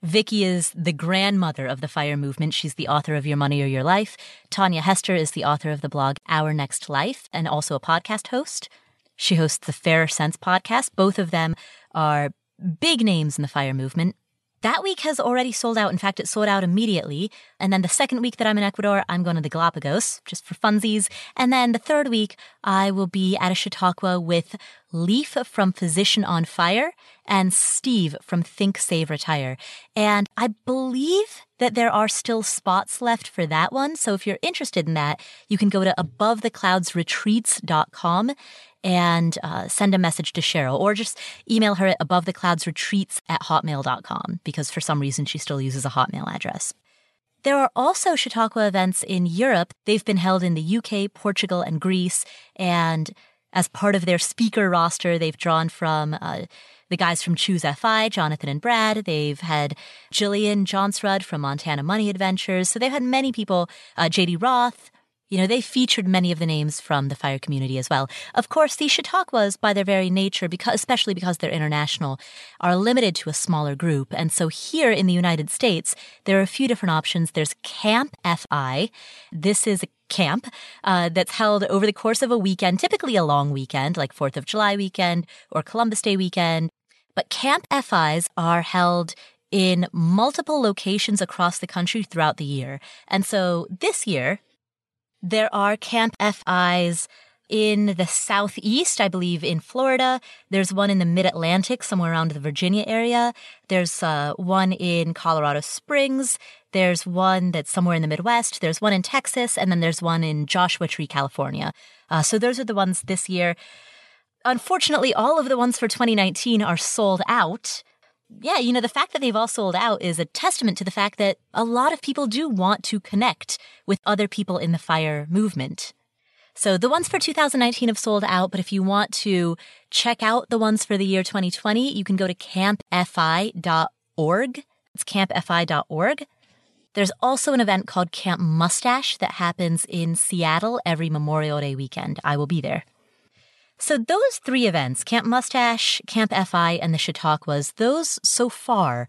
[SPEAKER 1] Vicki is the grandmother of the fire movement. She's the author of Your Money or Your Life. Tanja Hester is the author of the blog Our Next Life and also a podcast host. She hosts the Fairer Cents podcast. Both of them are big names in the fire movement. That week has already sold out. In fact, it sold out immediately. And then the second week that I'm in Ecuador, I'm going to the Galapagos just for funsies. And then the third week, I will be at a Chautauqua with Leif from Physician on Fire and Steve from Think Save Retire. And I believe that there are still spots left for that one. So if you're interested in that, you can go to abovethecloudsretreats.com and uh, send a message to Cheryl or just email her at abovethecloudsretreats at hotmail.com because for some reason she still uses a Hotmail address. There are also Chautauqua events in Europe. They've been held in the UK, Portugal, and Greece. And as part of their speaker roster, they've drawn from uh, the guys from Choose FI, Jonathan and Brad. They've had Jillian Johnsrud from Montana Money Adventures. So they've had many people, uh, JD Roth, you know, they featured many of the names from the fire community as well. Of course, these Chautauquas, by their very nature, because, especially because they're international, are limited to a smaller group. And so here in the United States, there are a few different options. There's Camp FI. This is a camp uh, that's held over the course of a weekend, typically a long weekend, like 4th of July weekend or Columbus Day weekend. But Camp FIs are held in multiple locations across the country throughout the year. And so this year, there are Camp FIs in the southeast, I believe in Florida. There's one in the mid Atlantic, somewhere around the Virginia area. There's uh, one in Colorado Springs. There's one that's somewhere in the Midwest. There's one in Texas. And then there's one in Joshua Tree, California. Uh, so those are the ones this year. Unfortunately, all of the ones for 2019 are sold out yeah, you know, the fact that they've all sold out is a testament to the fact that a lot of people do want to connect with other people in the fire movement. So the ones for 2019 have sold out, but if you want to check out the ones for the year 2020, you can go to campfi.org. It's campfi.org. There's also an event called Camp Mustache that happens in Seattle every Memorial Day weekend. I will be there. So those three events, Camp Mustache, Camp FI, and the Chautauquas, those so far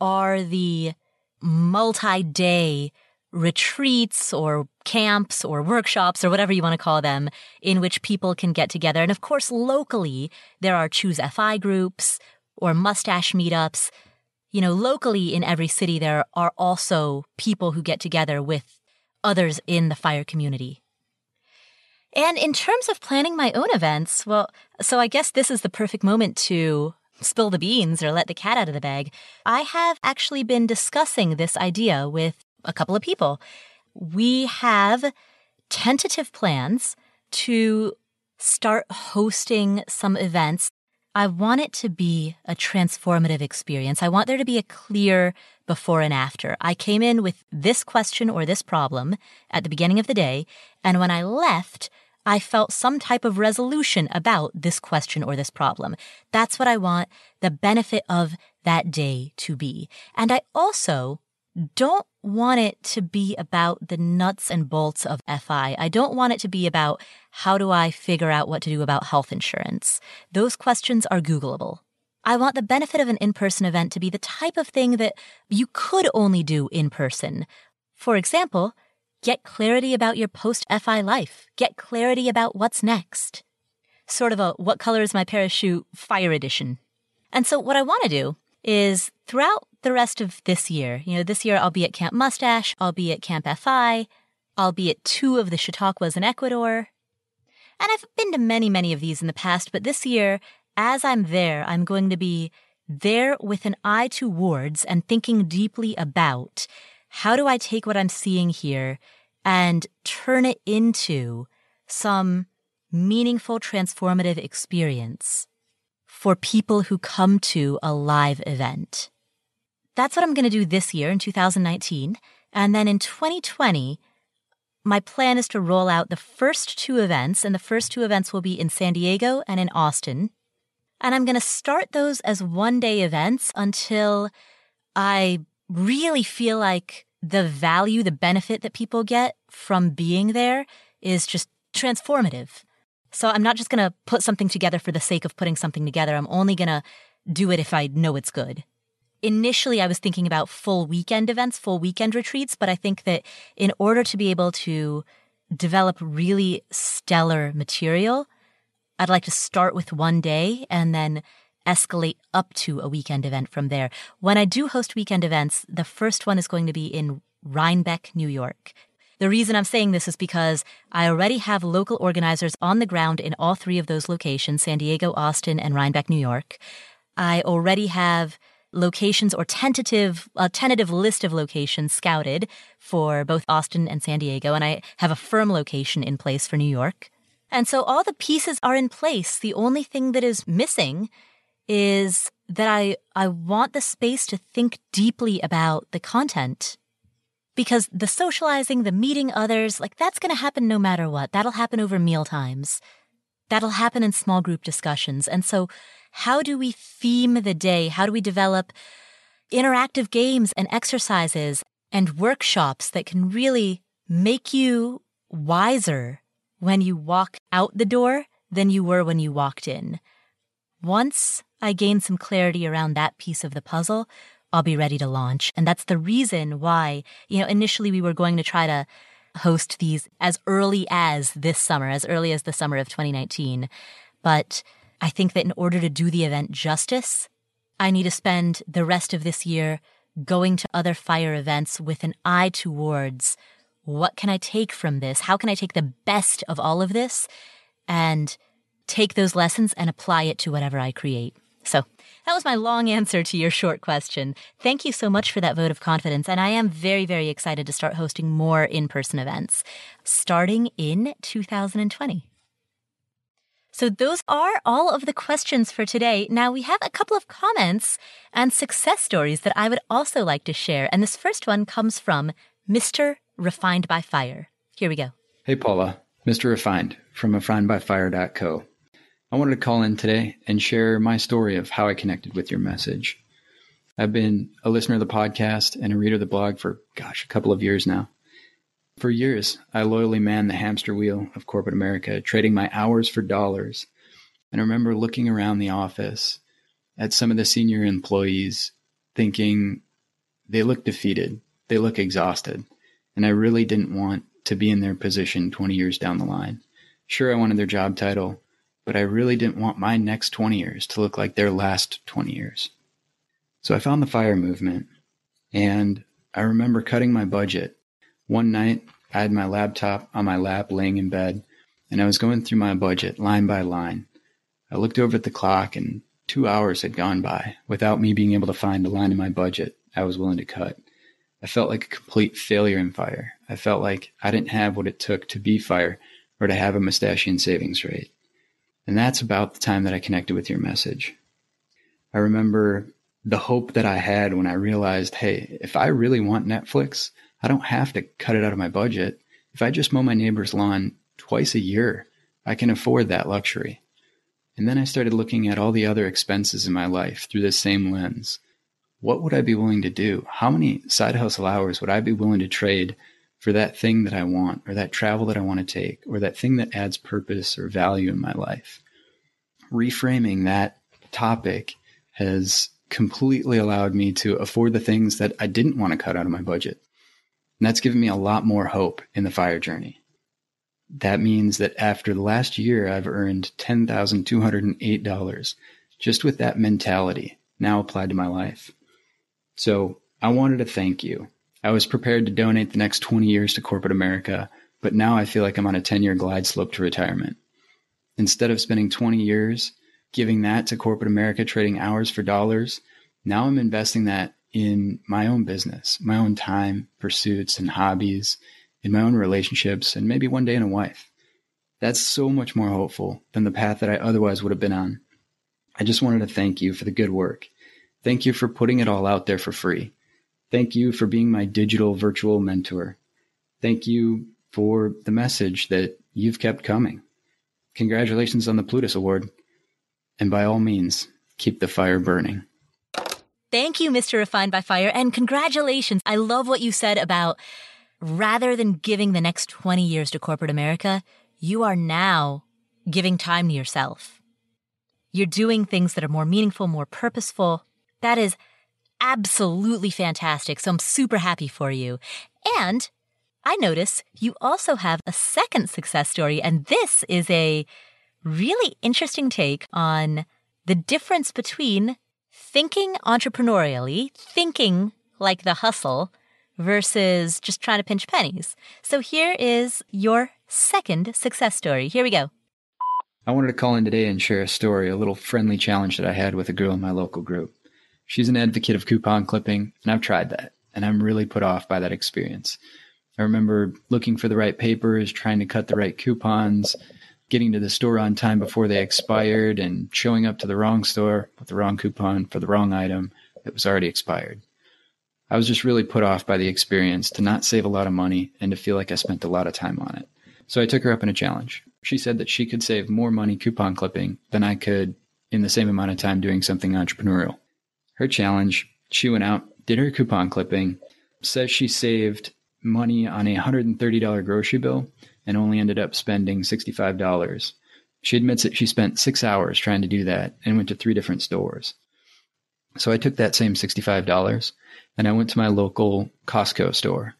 [SPEAKER 1] are the multi-day retreats or camps or workshops or whatever you want to call them in which people can get together. And of course, locally, there are Choose FI groups or mustache meetups. You know, locally in every city, there are also people who get together with others in the fire community. And in terms of planning my own events, well, so I guess this is the perfect moment to spill the beans or let the cat out of the bag. I have actually been discussing this idea with a couple of people. We have tentative plans to start hosting some events. I want it to be a transformative experience. I want there to be a clear before and after. I came in with this question or this problem at the beginning of the day, and when I left, I felt some type of resolution about this question or this problem. That's what I want the benefit of that day to be. And I also don't want it to be about the nuts and bolts of FI. I don't want it to be about how do I figure out what to do about health insurance. Those questions are Googleable. I want the benefit of an in person event to be the type of thing that you could only do in person. For example, get clarity about your post FI life, get clarity about what's next. Sort of a what color is my parachute fire edition. And so, what I want to do is throughout the rest of this year, you know, this year I'll be at Camp Mustache, I'll be at Camp FI, I'll be at two of the Chautauquas in Ecuador. And I've been to many, many of these in the past, but this year as I'm there, I'm going to be there with an eye towards and thinking deeply about how do I take what I'm seeing here and turn it into some meaningful, transformative experience for people who come to a live event. That's what I'm going to do this year in 2019. And then in 2020, my plan is to roll out the first two events, and the first two events will be in San Diego and in Austin. And I'm going to start those as one day events until I really feel like the value, the benefit that people get from being there is just transformative. So I'm not just going to put something together for the sake of putting something together. I'm only going to do it if I know it's good. Initially, I was thinking about full weekend events, full weekend retreats, but I think that in order to be able to develop really stellar material, I'd like to start with one day and then escalate up to a weekend event from there. When I do host weekend events, the first one is going to be in Rhinebeck, New York. The reason I'm saying this is because I already have local organizers on the ground in all three of those locations San Diego, Austin, and Rhinebeck, New York. I already have locations or tentative a tentative list of locations scouted for both Austin and San Diego and I have a firm location in place for New York. And so all the pieces are in place. The only thing that is missing is that I, I want the space to think deeply about the content. Because the socializing, the meeting others, like that's going to happen no matter what. That'll happen over meal times. That'll happen in small group discussions. And so how do we theme the day? How do we develop interactive games and exercises and workshops that can really make you wiser when you walk out the door than you were when you walked in. Once I gain some clarity around that piece of the puzzle, I'll be ready to launch. And that's the reason why, you know, initially we were going to try to host these as early as this summer, as early as the summer of 2019. But I think that in order to do the event justice, I need to spend the rest of this year going to other fire events with an eye towards what can I take from this? How can I take the best of all of this and take those lessons and apply it to whatever I create? So that was my long answer to your short question. Thank you so much for that vote of confidence. And I am very, very excited to start hosting more in person events starting in 2020. So those are all of the questions for today. Now we have a couple of comments and success stories that I would also like to share. And this first one comes from Mr refined by fire. Here we go.
[SPEAKER 8] Hey, Paula, Mr. Refined from refinedbyfire.co. I wanted to call in today and share my story of how I connected with your message. I've been a listener of the podcast and a reader of the blog for, gosh, a couple of years now. For years, I loyally manned the hamster wheel of corporate America, trading my hours for dollars. And I remember looking around the office at some of the senior employees, thinking they look defeated, they look exhausted and I really didn't want to be in their position 20 years down the line. Sure, I wanted their job title, but I really didn't want my next 20 years to look like their last 20 years. So I found the fire movement, and I remember cutting my budget. One night, I had my laptop on my lap laying in bed, and I was going through my budget line by line. I looked over at the clock, and two hours had gone by without me being able to find a line in my budget I was willing to cut. I felt like a complete failure in fire. I felt like I didn't have what it took to be fire or to have a mustachian savings rate. And that's about the time that I connected with your message. I remember the hope that I had when I realized, hey, if I really want Netflix, I don't have to cut it out of my budget. If I just mow my neighbor's lawn twice a year I can afford that luxury. And then I started looking at all the other expenses in my life through this same lens. What would I be willing to do? How many side hustle hours would I be willing to trade for that thing that I want, or that travel that I want to take, or that thing that adds purpose or value in my life? Reframing that topic has completely allowed me to afford the things that I didn't want to cut out of my budget. And that's given me a lot more hope in the fire journey. That means that after the last year, I've earned $10,208 just with that mentality now applied to my life. So I wanted to thank you. I was prepared to donate the next 20 years to corporate America, but now I feel like I'm on a 10 year glide slope to retirement. Instead of spending 20 years giving that to corporate America, trading hours for dollars, now I'm investing that in my own business, my own time, pursuits, and hobbies, in my own relationships, and maybe one day in a wife. That's so much more hopeful than the path that I otherwise would have been on. I just wanted to thank you for the good work. Thank you for putting it all out there for free. Thank you for being my digital virtual mentor. Thank you for the message that you've kept coming. Congratulations on the Plutus Award. And by all means, keep the fire burning.
[SPEAKER 1] Thank you, Mr. Refined by Fire, and congratulations. I love what you said about rather than giving the next 20 years to corporate America, you are now giving time to yourself. You're doing things that are more meaningful, more purposeful. That is absolutely fantastic. So I'm super happy for you. And I notice you also have a second success story, and this is a really interesting take on the difference between thinking entrepreneurially, thinking like the hustle, versus just trying to pinch pennies. So here is your second success story. Here we go.
[SPEAKER 8] I wanted to call in today and share a story, a little friendly challenge that I had with a girl in my local group. She's an advocate of coupon clipping, and I've tried that, and I'm really put off by that experience. I remember looking for the right papers, trying to cut the right coupons, getting to the store on time before they expired, and showing up to the wrong store with the wrong coupon for the wrong item that was already expired. I was just really put off by the experience to not save a lot of money and to feel like I spent a lot of time on it. So I took her up in a challenge. She said that she could save more money coupon clipping than I could in the same amount of time doing something entrepreneurial. Her challenge, she went out, did her coupon clipping, says she saved money on a $130 grocery bill and only ended up spending $65. She admits that she spent six hours trying to do that and went to three different stores. So I took that same $65 and I went to my local Costco store.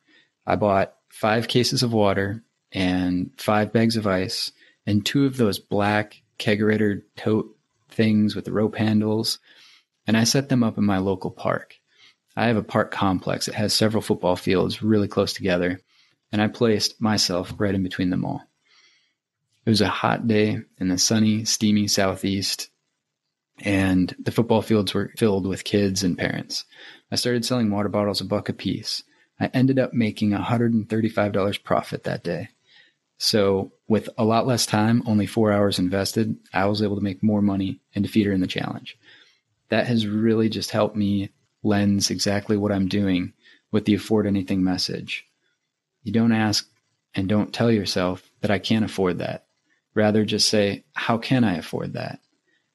[SPEAKER 8] I bought five cases of water and five bags of ice and two of those black kegerator tote things with the rope handles. And I set them up in my local park. I have a park complex that has several football fields really close together, and I placed myself right in between them all. It was a hot day in the sunny, steamy southeast, and the football fields were filled with kids and parents. I started selling water bottles a buck a piece. I ended up making $135 profit that day. So, with a lot less time, only four hours invested, I was able to make more money and defeat her in the challenge. That has really just helped me lens exactly what I'm doing with the afford anything message. You don't ask and don't tell yourself that I can't afford that. Rather, just say, How can I afford that?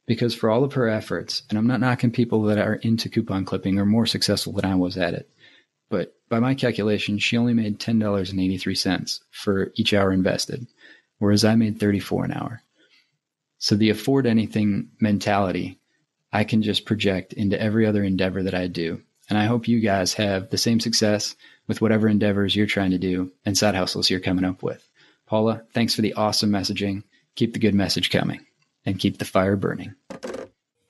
[SPEAKER 8] because for all of her efforts, and I'm not knocking people that are into coupon clipping or more successful than I was at it, but by my calculation, she only made $10.83 for each hour invested, whereas I made 34 an hour. So the afford anything mentality, I can just project into every other endeavor that I do. And I hope you guys have the same success with whatever endeavors you're trying to do and side hustles you're coming up with. Paula, thanks for the awesome messaging. Keep the good message coming and keep the fire burning.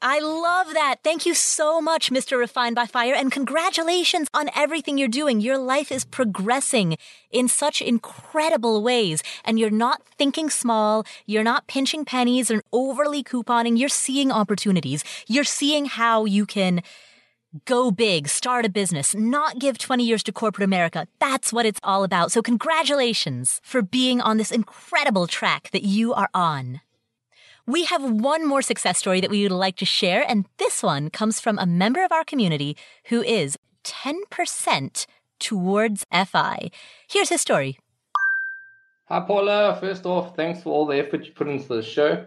[SPEAKER 1] I love that. Thank you so much, Mr. Refined by Fire, and congratulations on everything you're doing. Your life is progressing in such incredible ways, and you're not thinking small. You're not pinching pennies and overly couponing. You're seeing opportunities. You're seeing how you can go big, start a business, not give 20 years to corporate America. That's what it's all about. So congratulations for being on this incredible track that you are on. We have one more success story that we would like to share, and this one comes from a member of our community who is 10% towards FI. Here's his story.
[SPEAKER 9] Hi, Paula. First off, thanks for all the effort you put into the show.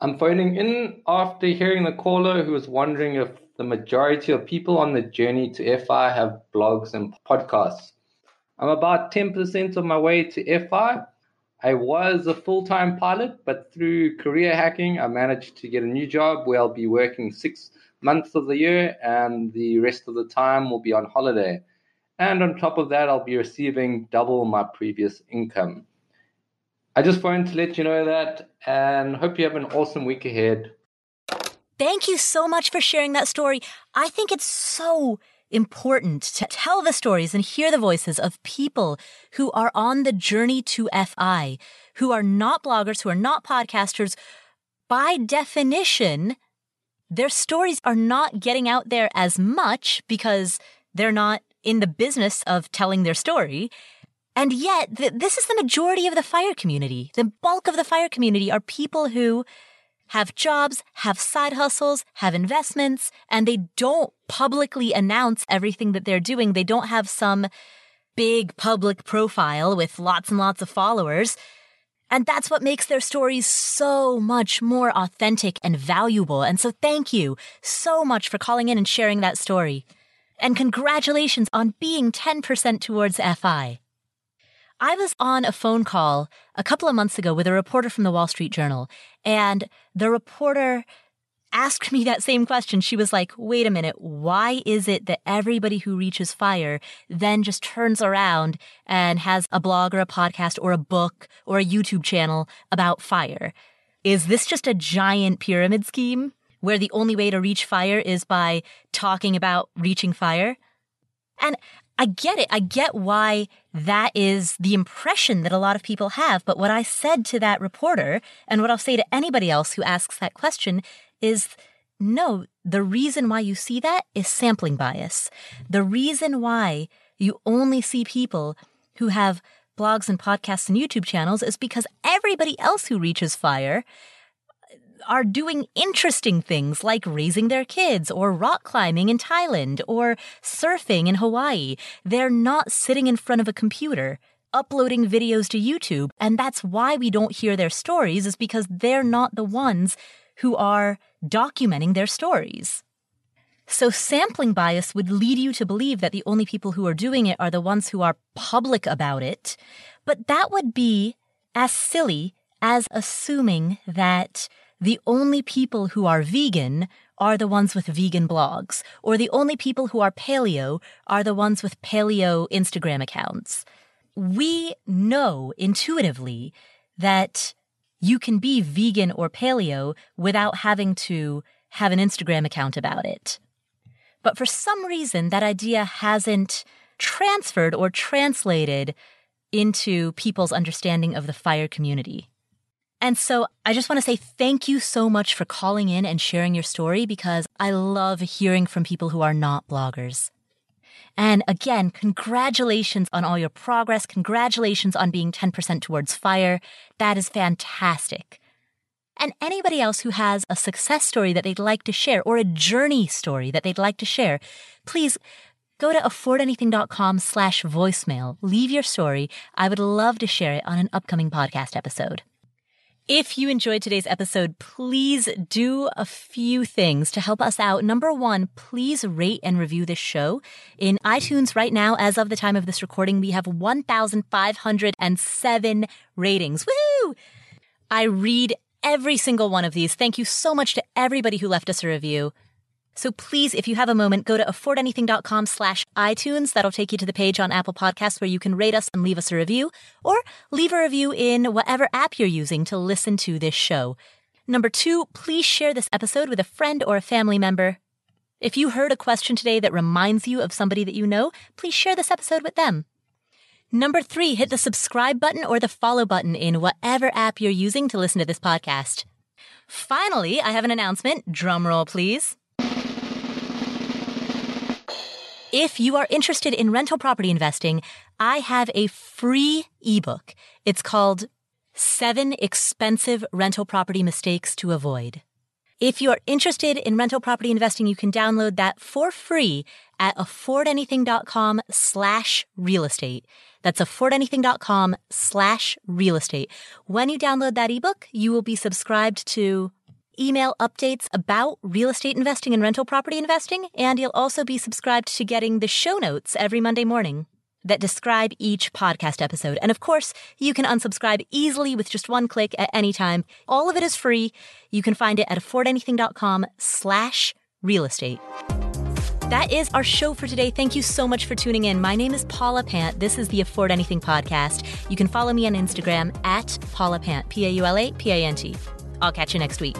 [SPEAKER 9] I'm phoning in after hearing the caller who was wondering if the majority of people on the journey to FI have blogs and podcasts. I'm about 10% of my way to FI. I was a full time pilot, but through career hacking, I managed to get a new job where I'll be working six months of the year and the rest of the time will be on holiday. And on top of that, I'll be receiving double my previous income. I just wanted to let you know that and hope you have an awesome week ahead.
[SPEAKER 1] Thank you so much for sharing that story. I think it's so important to tell the stories and hear the voices of people who are on the journey to FI, who are not bloggers, who are not podcasters. By definition, their stories are not getting out there as much because they're not in the business of telling their story. And yet, th- this is the majority of the fire community. The bulk of the fire community are people who have jobs, have side hustles, have investments, and they don't publicly announce everything that they're doing. They don't have some big public profile with lots and lots of followers. And that's what makes their stories so much more authentic and valuable. And so thank you so much for calling in and sharing that story. And congratulations on being 10% towards FI. I was on a phone call a couple of months ago with a reporter from the Wall Street Journal, and the reporter asked me that same question. She was like, wait a minute, why is it that everybody who reaches fire then just turns around and has a blog or a podcast or a book or a YouTube channel about fire? Is this just a giant pyramid scheme where the only way to reach fire is by talking about reaching fire? And I get it. I get why that is the impression that a lot of people have. But what I said to that reporter and what I'll say to anybody else who asks that question is no, the reason why you see that is sampling bias. The reason why you only see people who have blogs and podcasts and YouTube channels is because everybody else who reaches fire are doing interesting things like raising their kids or rock climbing in Thailand or surfing in Hawaii. They're not sitting in front of a computer uploading videos to YouTube. And that's why we don't hear their stories is because they're not the ones who are documenting their stories. So sampling bias would lead you to believe that the only people who are doing it are the ones who are public about it. But that would be as silly as assuming that the only people who are vegan are the ones with vegan blogs, or the only people who are paleo are the ones with paleo Instagram accounts. We know intuitively that you can be vegan or paleo without having to have an Instagram account about it. But for some reason, that idea hasn't transferred or translated into people's understanding of the fire community. And so I just want to say thank you so much for calling in and sharing your story because I love hearing from people who are not bloggers. And again, congratulations on all your progress. Congratulations on being 10% towards fire. That is fantastic. And anybody else who has a success story that they'd like to share or a journey story that they'd like to share, please go to affordanything.com slash voicemail. Leave your story. I would love to share it on an upcoming podcast episode. If you enjoyed today's episode, please do a few things to help us out. Number one, please rate and review this show. In iTunes right now, as of the time of this recording, we have 1,507 ratings. Woohoo! I read every single one of these. Thank you so much to everybody who left us a review. So please, if you have a moment, go to affordanything.com slash iTunes. That'll take you to the page on Apple Podcasts where you can rate us and leave us a review, or leave a review in whatever app you're using to listen to this show. Number two, please share this episode with a friend or a family member. If you heard a question today that reminds you of somebody that you know, please share this episode with them. Number three, hit the subscribe button or the follow button in whatever app you're using to listen to this podcast. Finally, I have an announcement. Drum roll, please. If you are interested in rental property investing, I have a free ebook. It's called Seven Expensive Rental Property Mistakes to Avoid. If you are interested in rental property investing, you can download that for free at affordanything.com slash real estate. That's affordanything.com slash real estate. When you download that ebook, you will be subscribed to email updates about real estate investing and rental property investing, and you'll also be subscribed to getting the show notes every Monday morning that describe each podcast episode. And of course, you can unsubscribe easily with just one click at any time. All of it is free. You can find it at affordanything.com slash real estate. That is our show for today. Thank you so much for tuning in. My name is Paula Pant. This is the Afford Anything podcast. You can follow me on Instagram at Paula Pant, P A U L A P A N T. I'll catch you next week.